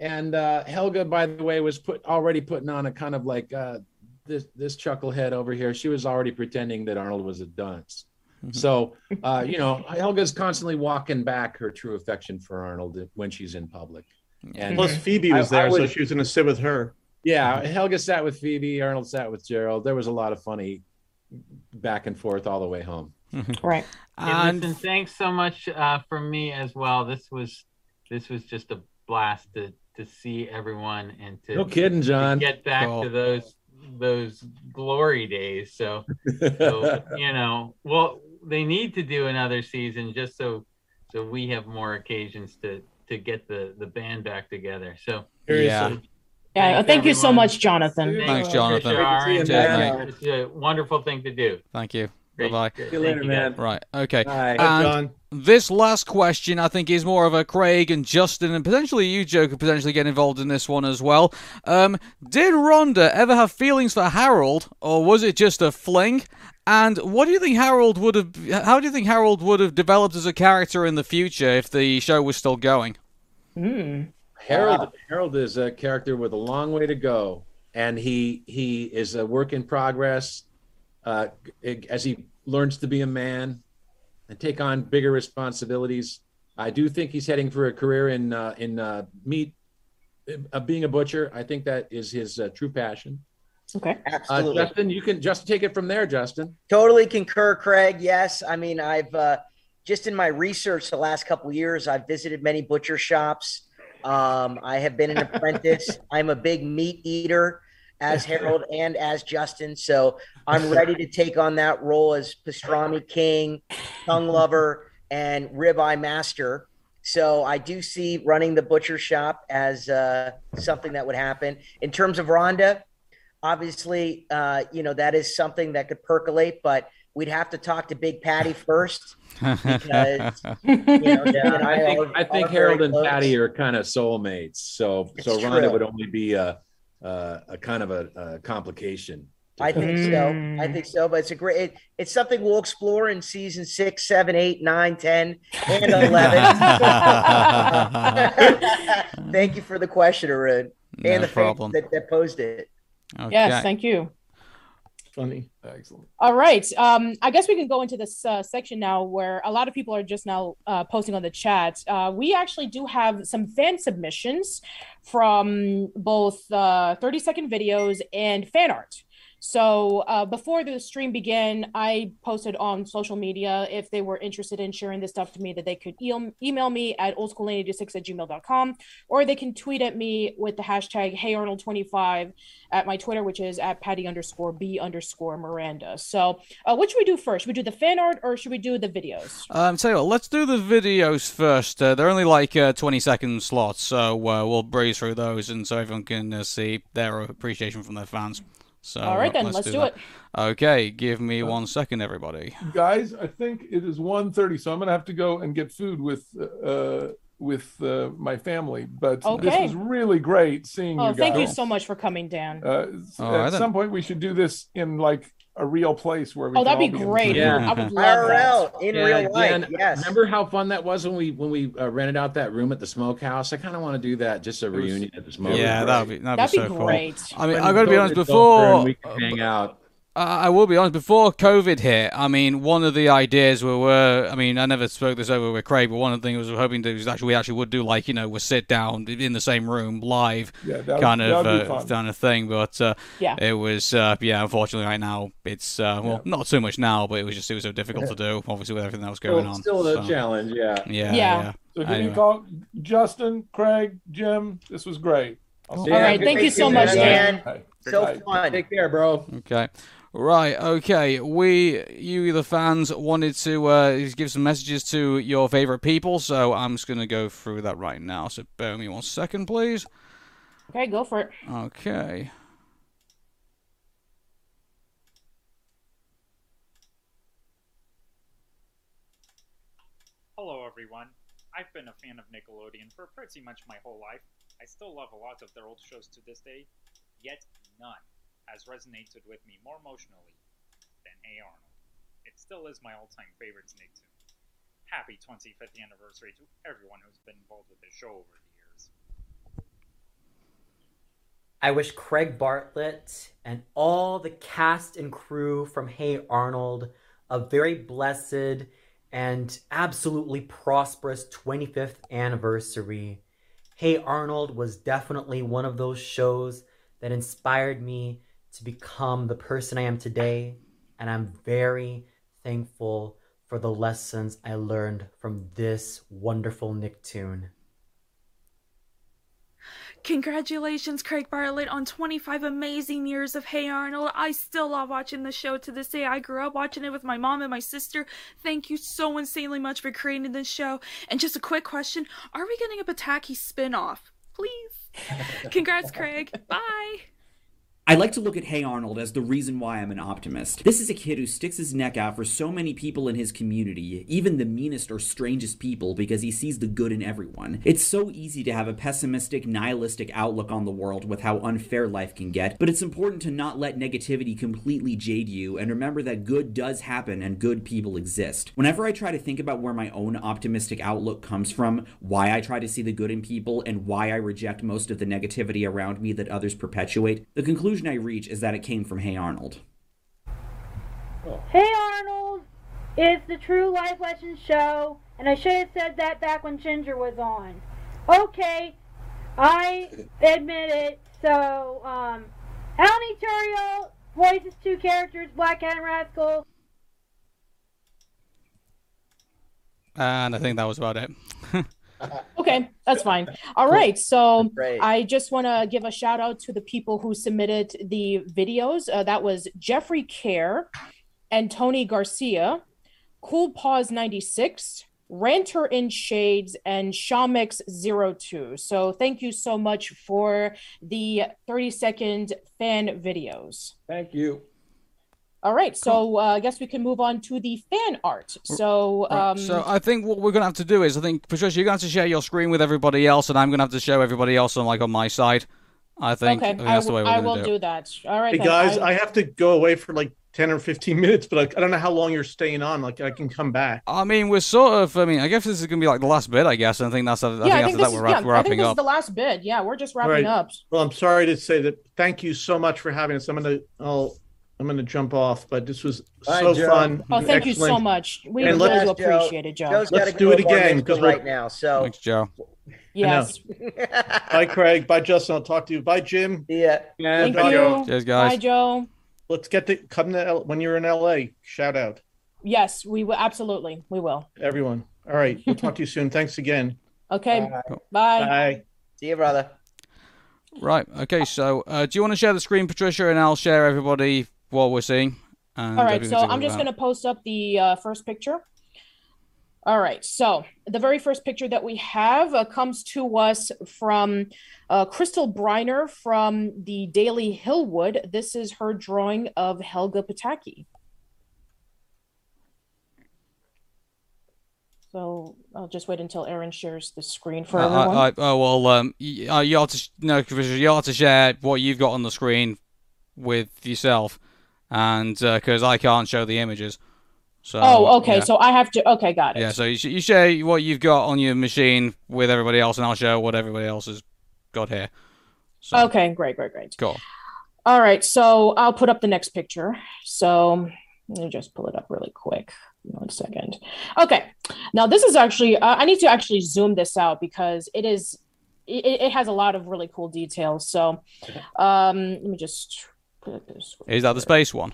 and uh, Helga, by the way, was put already putting on a kind of like uh, this this chucklehead over here. She was already pretending that Arnold was a dunce. So uh, you know, Helga's constantly walking back her true affection for Arnold when she's in public. And plus Phoebe was I- I there, so she was going to sit with her. yeah, Helga sat with Phoebe, Arnold sat with Gerald. There was a lot of funny back and forth all the way home. Right. Hey, And listen, thanks so much uh, from me as well. This was this was just a blast to to see everyone and to, No kidding, to John. get back Cool. to those those glory days. So, so you know, well, they need to do another season just so so we have more occasions to to get the the band back together. So yeah, Seriously. Yeah. Thanks, Thank you so much, Jonathan. Thanks, Jonathan. Patricia, Aaron. Good you, It's a wonderful thing to do. thank you. Great. Bye-bye. See you later, Thank man. Right. Okay. Bye. And John. this last question, I think, is more of a Craig and Justin, and potentially you, Joe, could potentially get involved in this one as well. Um, did Rhonda ever have feelings for Harold, or was it just a fling? And what do you think Harold would have? How do you think Harold would have developed as a character in the future if the show was still going? Hmm. Harold Harold is a character with a long way to go, and he he is a work in progress. Uh, as he learns to be a man and take on bigger responsibilities, I do think he's heading for a career in uh, in uh, meat, uh, being a butcher. I think that is his uh, true passion. Okay. Uh, Absolutely. Justin, you can just take it from there, Justin. Totally concur, Craig. Yes, I mean I've uh, just in my research the last couple of years, I've visited many butcher shops. Um, I have been an apprentice. I'm a big meat eater, as Harold and as Justin. So I'm ready to take on that role as pastrami king, tongue lover, and ribeye master. So I do see running the butcher shop as uh, something that would happen. In terms of Rhonda, obviously, uh, you know, that is something that could percolate, but we'd have to talk to Big Patty first because you know, Yeah, Jim I think are- I think Harold and close. Patty are kind of soulmates. So It's so Rhonda true. would only be a a, a kind of a, a complication. I think so. I think so. But it's a great. It, it's something we'll explore in season six, seven, eight, nine, ten, and eleven. Thank you for the question, Arun, No and the problem. that, that posed it. Yes, thank you. Funny. Excellent. All right. Um, I guess we can go into this uh, section now where a lot of people are just now uh, posting on the chat. Uh, we actually do have some fan submissions from both uh, 30 second videos and fan art. So uh, before the stream began, I posted on social media if they were interested in sharing this stuff to me that they could e- email me at oldschool86 at gmail.com or they can tweet at me with the hashtag HeyArnold25 at my Twitter, which is at Patty underscore B underscore Miranda. So uh, what should we do first? Should we do the fan art or should we do the videos? Um, tell you what, let's do the videos first. Uh, they're only like uh, 20 second slots, so uh, we'll breeze through those and so everyone can uh, see their appreciation from their fans. So, All right, uh, then, let's do that. it. Okay, give me one second, everybody. guys i think it is 1.30 so i'm gonna have to go and get food with uh with uh, my family but this Okay. was really great seeing Oh, you guys thank you so much for coming, Dan. uh, All at right, then. some point we should do this in like a real place where we Oh, that'd all be great. Yeah. I would love that. In Yeah, real life. Dan, yes. Remember how fun that was when we when we uh, rented out that room at the smokehouse? I kind of want to do that, just a was- reunion at the smokehouse. Yeah, that'd be that'd, That'd be be so cool. great. I mean, When I gotta be honest. Before we can hang out. I I will be honest. Before COVID hit, I mean, one of the ideas we were, I mean, I never spoke this over with Craig, but one of the things we were hoping to do is actually we actually would do like you know we sit down in the same room live, Yeah, that would- kind of uh, kind of thing. But uh, Yeah. it was uh, yeah, unfortunately right now it's uh, well not so much now, but it was just it was so difficult to do, obviously with everything that was going Still, on. still a so, challenge, yeah. Yeah, Yeah. yeah. so give me Anyway. a call justin craig jim this was great I'll see All you right, guys. thank you so much, you, Dan. Dan. So fun. Take care, bro. Okay. Right, okay. We, you, the fans, wanted to uh, give some messages to your favorite people, so I'm just going to go through that right now. So bear with me one second, please. Okay, go for it. Okay. Hello, everyone. I've been a fan of Nickelodeon for pretty much my whole life. I still love a lot of their old shows to this day, yet none has resonated with me more emotionally than Hey Arnold. It still is my all-time favorite Nicktoon. Happy 25th anniversary to everyone who's been involved with the show over the years. I wish Craig Bartlett and all the cast and crew from Hey Arnold a very blessed and absolutely prosperous 25th anniversary. Hey Arnold was definitely one of those shows that inspired me to become the person I am today, and I'm very thankful for the lessons I learned from this wonderful Nicktoon. Congratulations, Craig Bartlett, on 25 amazing years of Hey Arnold. I still love watching the show to this day. I grew up watching it with my mom and my sister. Thank you so insanely much for creating this show. And just a quick question Are we getting a Pataki spin off? Please. Congrats, Craig. Bye. I like to look at Hey Arnold as the reason why I'm an optimist. This is a kid who sticks his neck out for so many people in his community, even the meanest or strangest people, because he sees the good in everyone. It's so easy to have a pessimistic, nihilistic outlook on the world with how unfair life can get, but it's important to not let negativity completely jade you and remember that good does happen and good people exist. Whenever I try to think about where my own optimistic outlook comes from, why I try to see the good in people, and why I reject most of the negativity around me that others perpetuate, the conclusion I reach is that it came from Hey Arnold. Hey Arnold, is the True Life Lessons show, and I should have said that back when Ginger was on. Okay, I admit it. So, um, Alan Turio voices two characters, Black Cat and Rascal. And I think that was about it. Okay, that's fine. All right, so Great. I just want to give a shout out to the people who submitted the videos. Uh, that was Jeffrey Care and Tony Garcia, Cool Paws 96, Ranter in Shades, and Shamix02. So thank you so much for the 30 second fan videos. Thank you. All right, so uh, I guess we can move on to the fan art. So, Right, um, so I think what we're gonna have to do is I think Patricia, you're gonna have to share your screen with everybody else, and I'm gonna have to show everybody else on like on my side. I think, okay, I think I, that's the way we're I gonna will do it. I will do that. All right, Hey then. guys, I- I have to go away for like ten or fifteen minutes, but I, I don't know how long you're staying on. Like I can come back. I mean, we're sort of. I mean, I guess this is gonna be like the last bit. I guess. and I think that's. I think yeah, I after think that this is, we're, yeah, wrap, we're I think wrapping this up. is the last bit. Yeah, we're just All wrapping right. up. Well, I'm sorry to say that. Thank you so much for having us. I'm gonna, I'll, I'm gonna jump off, but this was Bye, so Joe. fun. Oh, and thank you so excellent. much. We And really let's- appreciate it, Joe. Joe's Let's gotta do it to again, ritual 'cause we're- right now. So Thanks, Joe. Yes. Bye, Craig. Bye, Justin. I'll talk to you. Bye, Jim. Yeah. And Thank you. Cheers, guys. Bye, Joe. let's get to come to L- when you're in LA. Shout out Yes, we will. Absolutely, we will. everyone. All right, we'll talk to you soon. Thanks again. Okay. Bye. Bye. Bye. See you, brother. Right. Okay. So, uh, do you want to share the screen, Patricia, and I'll share everybody what we're seeing. All right, so I'm just going to post up the uh, first picture. All right, so the very first picture that we have uh, comes to us from uh, Crystal Briner from the Daily Hillwood. This is her drawing of Helga Pataki. So I'll just wait until Aaron shares the screen for Uh, everyone. I, I, oh well, um, y- uh, you have to no, you have to share what you've got on the screen with yourself, and because I can't show the images. So. oh, okay, yeah. so I have to. Okay, got it. Yeah, so you, sh- you share what you've got on your machine with everybody else, and I'll show what everybody else has got here. So, Okay, great, great, great. cool. All right, so I'll put up the next picture. So let me just pull it up really quick. One second. Okay, now this is actually uh, I need to actually zoom this out because it is it, it has a lot of really cool details. So um, let me just put this. Is that the space one?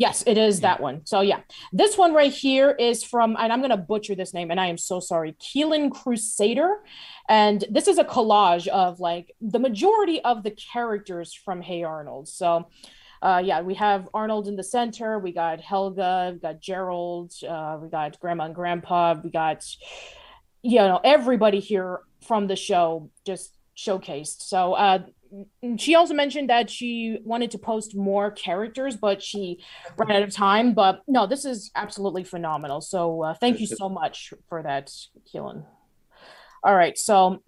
Yes, it is that one. So yeah, this one right here is from, and I'm gonna butcher this name, and I am so sorry, Keelan Crusader, and this is a collage of like the majority of the characters from Hey Arnold. So, uh, yeah, we have Arnold in the center. We got Helga. We got Gerald. Uh, we got Grandma and Grandpa. We got, you know, everybody here from the show just showcased. So, uh, she also mentioned that she wanted to post more characters, but she ran out of time. But no, this is absolutely phenomenal. So uh, thank you so much for that, Keelan. All right, so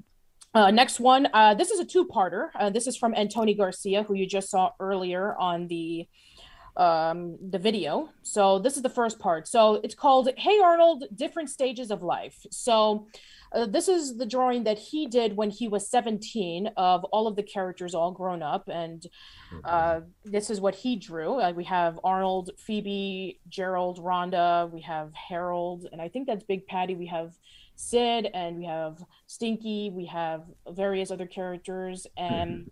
uh, next one. Uh, this is a two-parter. Uh, this is from Antoni Garcia, who you just saw earlier on the um the video. So this is the first part. So it's called hey arnold different stages of life. So uh, this is the drawing that he did when he was 17 of all of the characters all grown up and uh, this is what he drew. Uh, we have arnold phoebe gerald rhonda we have harold and i think that's big patty. We have sid and we have stinky. We have various other characters and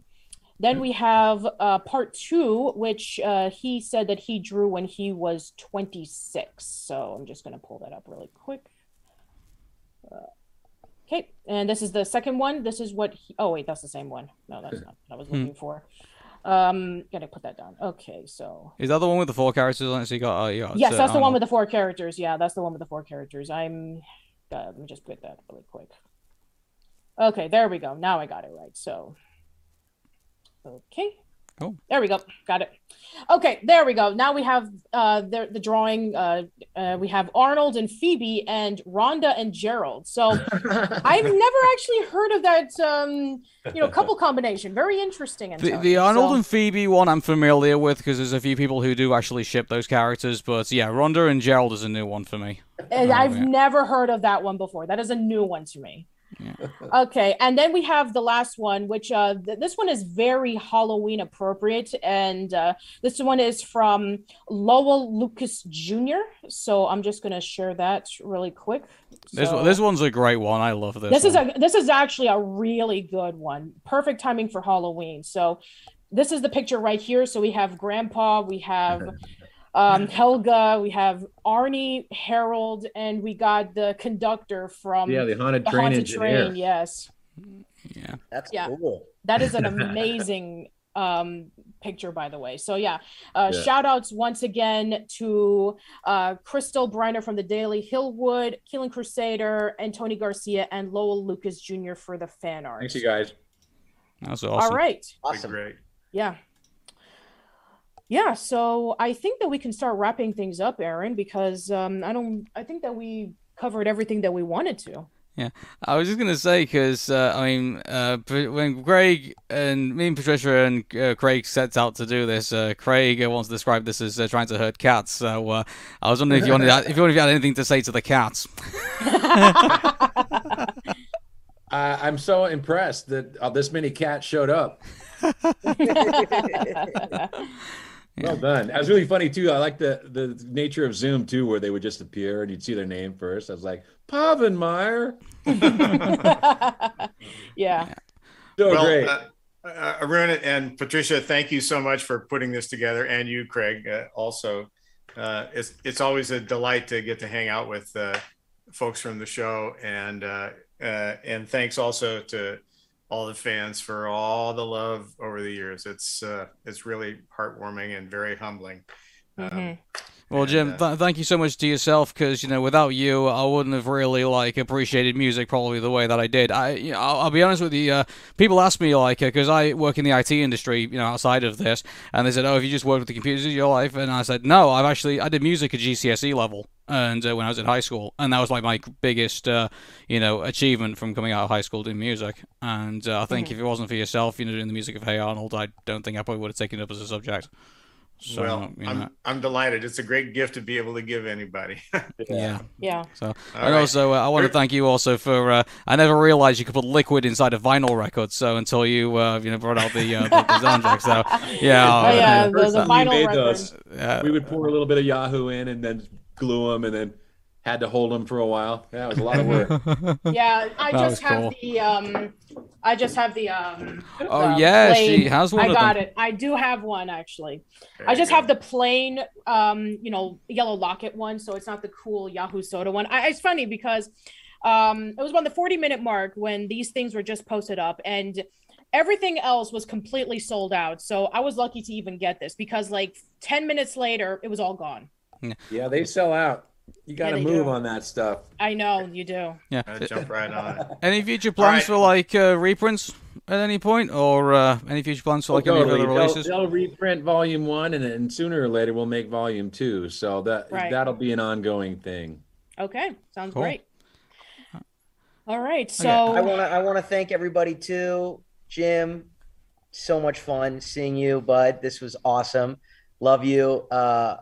then we have uh, part two, which uh, he said that he drew when he was 26. So I'm just going to pull that up really quick. Uh, okay, and this is the second one. This is what he, oh, wait, that's the same one. No, that's not what I was looking for. Um, gotta put that down. Okay, so Is that the one with the four characters on it? So you got, uh, you got yes, uh, that's the one with the four characters. Yeah, that's the one with the four characters. I'm, uh, let me just put that really quick. Okay, there we go. Now I got it right. So, okay. Cool. There we go. Got it. Okay, there we go. Now we have uh the, the drawing. Uh, uh, we have Arnold and Phoebe and Rhonda and Gerald. So I've never actually heard of that um you know couple combination. Very interesting. The, the Arnold So- and Phoebe one I'm familiar with because there's a few people who do actually ship those characters, but yeah, Rhonda and Gerald is a new one for me. And Oh, I've yeah. never heard of that one before. That is a new one to me. Okay, and then we have the last one, which uh, th- this one is very Halloween appropriate, and uh, this one is from Lowell Lucas Jr. So I'm just gonna share that really quick. This So- this one's a great one. I love this. this is a this is actually a really good one. Perfect timing for Halloween. So this is the picture right here. So we have Grandpa, we have um, Helga, we have Arnie, Harold, and we got the conductor from Yeah, the haunted train engineer. train, Yes, yeah, That's Yeah. cool. that is an amazing um picture by the way so yeah uh Yeah. shout outs once again to uh crystal briner from the daily hillwood keelan crusader and tony garcia and lowell lucas jr for the fan art Thanks, you guys. That's awesome. all right Awesome. Great. yeah Yeah, so I think that we can start wrapping things up, Aaron, because um, I don't. I think that we covered everything that we wanted to. Yeah, I was just gonna say because uh, I mean, uh, when Craig and me and Patricia and uh, Craig sets out to do this, uh, Craig uh, wants to describe this as uh, trying to hurt cats. So uh, I was wondering if you wanted if you wanted if you had anything to say to the cats. Uh, I'm so impressed that uh, this many cats showed up. Well done. That was really funny too. I like the the nature of Zoom too, where they would just appear and you'd see their name first. I was like, Pavenmeyer. yeah. So well, great. Uh, uh, Arun and Patricia, thank you so much for putting this together, and you, Craig, uh, also. Uh, it's it's always a delight to get to hang out with uh, folks from the show, and uh, uh, and thanks also to all the fans for all the love over the years. It's uh, it's really heartwarming and very humbling. Um, Well, Jim, th- thank you so much to yourself because you know without you, I wouldn't have really like appreciated music probably the way that I did. I, you know, I'll, I'll be honest with you. Uh, people ask me like because I work in the IT industry, you know, outside of this, and they said, "Oh, have you just worked with the computers in your life?" And I said, "No, I've actually I did music at GCSE level." And uh, when I was in high school, and that was like my biggest, uh, you know, achievement from coming out of high school doing music. And uh, I think Mhm. if it wasn't for yourself, you know, doing the music of Hey Arnold, I don't think I probably would have taken it up as a subject. So, well, you know. I'm I'm delighted. It's a great gift to be able to give anybody. Yeah. Yeah. So, All and right. also, uh, I want to thank you also for. Uh, I never realized you could put liquid inside a vinyl record. So until you, uh, you know, brought out the uh, the, the soundtrack. So yeah, Oh, yeah, the- the vinyl made record. those, Yeah. we would pour a little bit of Yahoo in and then glue them and then had to hold them for a while. Yeah, it was a lot of work. Yeah, I That just have cool. the um, I just have the um. Oh, the yeah, plain- she has one I of got them. it. I do have one actually. There I just have the plain um, you know, yellow locket one, so it's not the cool Yahoo Soda one. I, it's funny because um, it was on the forty minute mark when these things were just posted up and. Everything else was completely sold out, so I was lucky to even get this because, like, ten minutes later, it was all gone. yeah, they sell out. You got to they move do. on that stuff. I know you do. Yeah. Jump right on it. Any future plans for like uh, reprints at any point, or uh, any future plans for like Oh, any totally. other They'll- releases? They'll, reprint volume one, and then sooner or later we'll make volume two. So that Right. that'll be an ongoing thing. Okay, sounds Cool. great. All right, so I want to I want to thank everybody too, Jim. So much fun seeing you, bud. This was awesome. Love you, uh,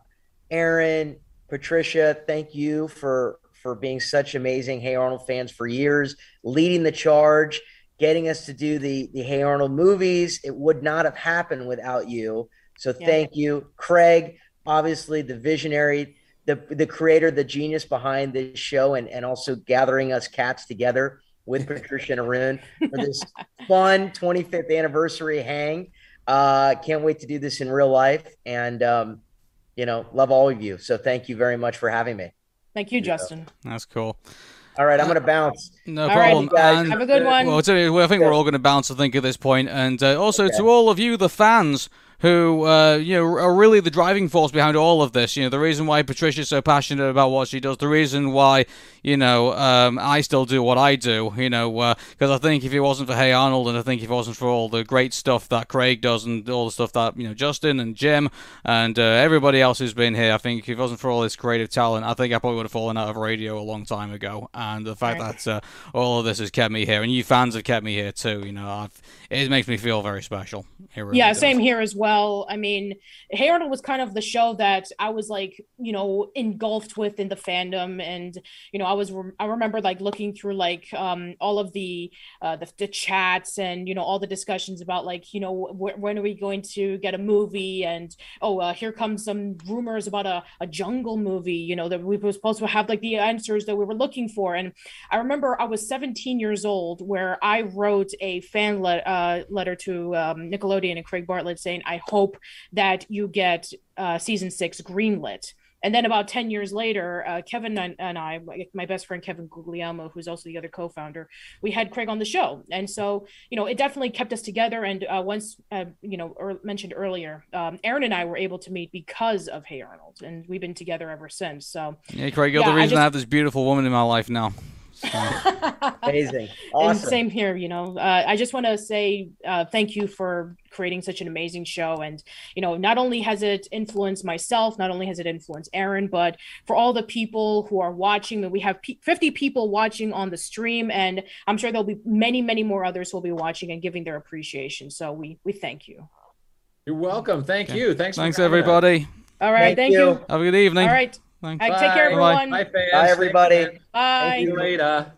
Aaron, Patricia. Thank you for for being such amazing Hey Arnold fans for years, leading the charge, getting us to do the the Hey Arnold movies. It would not have happened without you. So Yeah. thank you, Craig. Obviously, the visionary, the the creator, the genius behind this show, and and also gathering us cats together with Patricia and Arun for this fun 25th anniversary hang. Uh, can't wait to do this in real life, and um, you know, love all of you. So thank you very much for having me. thank you, Justin. That's cool. All right, I'm gonna bounce. No All right, problem. guys. Have a good one. Well, I think we're all going to bounce. I think at this point, and uh, also to all of you, the fans who uh, you know are really the driving force behind all of this. You know, the reason why Patricia's so passionate about what she does, the reason why you know um, I still do what I do. You know, because I think if it wasn't for Hey Arnold, and I think if it wasn't for all the great stuff that Craig does, and all the stuff that you know Justin and Jim and uh, everybody else who's been here, I think if it wasn't for all this creative talent, I think I probably would have fallen out of radio a long time ago. And the fact Right. that uh, all of this has kept me here, and you fans have kept me here too. You know, I've, it makes me feel very special. Really yeah, does. same here as well. I mean, Hey Arnold was kind of the show that I was like, you know, engulfed with in the fandom, and you know, I was I remember like looking through like um all of the uh the, the chats and you know all the discussions about like you know wh- when are we going to get a movie and oh uh, here comes some rumors about a, a jungle movie you know that we were supposed to have like the answers that we were looking for and I remember I was 17 years old where I wrote a fan letter. uh, letter to um, Nickelodeon and Craig Bartlett saying, I hope that you get uh, season six greenlit. And then about 10 years later, uh, Kevin and, and I, my- my best friend Kevin Guglielmo, who's also the other co founder, we had Craig on the show. And so, you know, it definitely kept us together. And uh, once, uh, you know, er- mentioned earlier, um, Aaron and I were able to meet because of Hey Arnold. And we've been together ever since. So, hey, Craig, you're Yeah, the reason I, just- have this beautiful woman in my life now. Amazing. And same here, you know. Uh, I just want to say uh, thank you for creating such an amazing show. And, you know, not only has it influenced myself, not only has it influenced Aaron, but for all the people who are watching, we have 50 people watching on the stream, and I'm sure there'll be many, many more others who will be watching and giving their appreciation. So we, we thank you. You're welcome. Thank you. Thanks. Thanks, coming on. everybody. All right. Thank, you. Have a good evening. All right. Thanks. All right, take care, everyone. Bye, fans. Bye, everybody. Bye. See you later.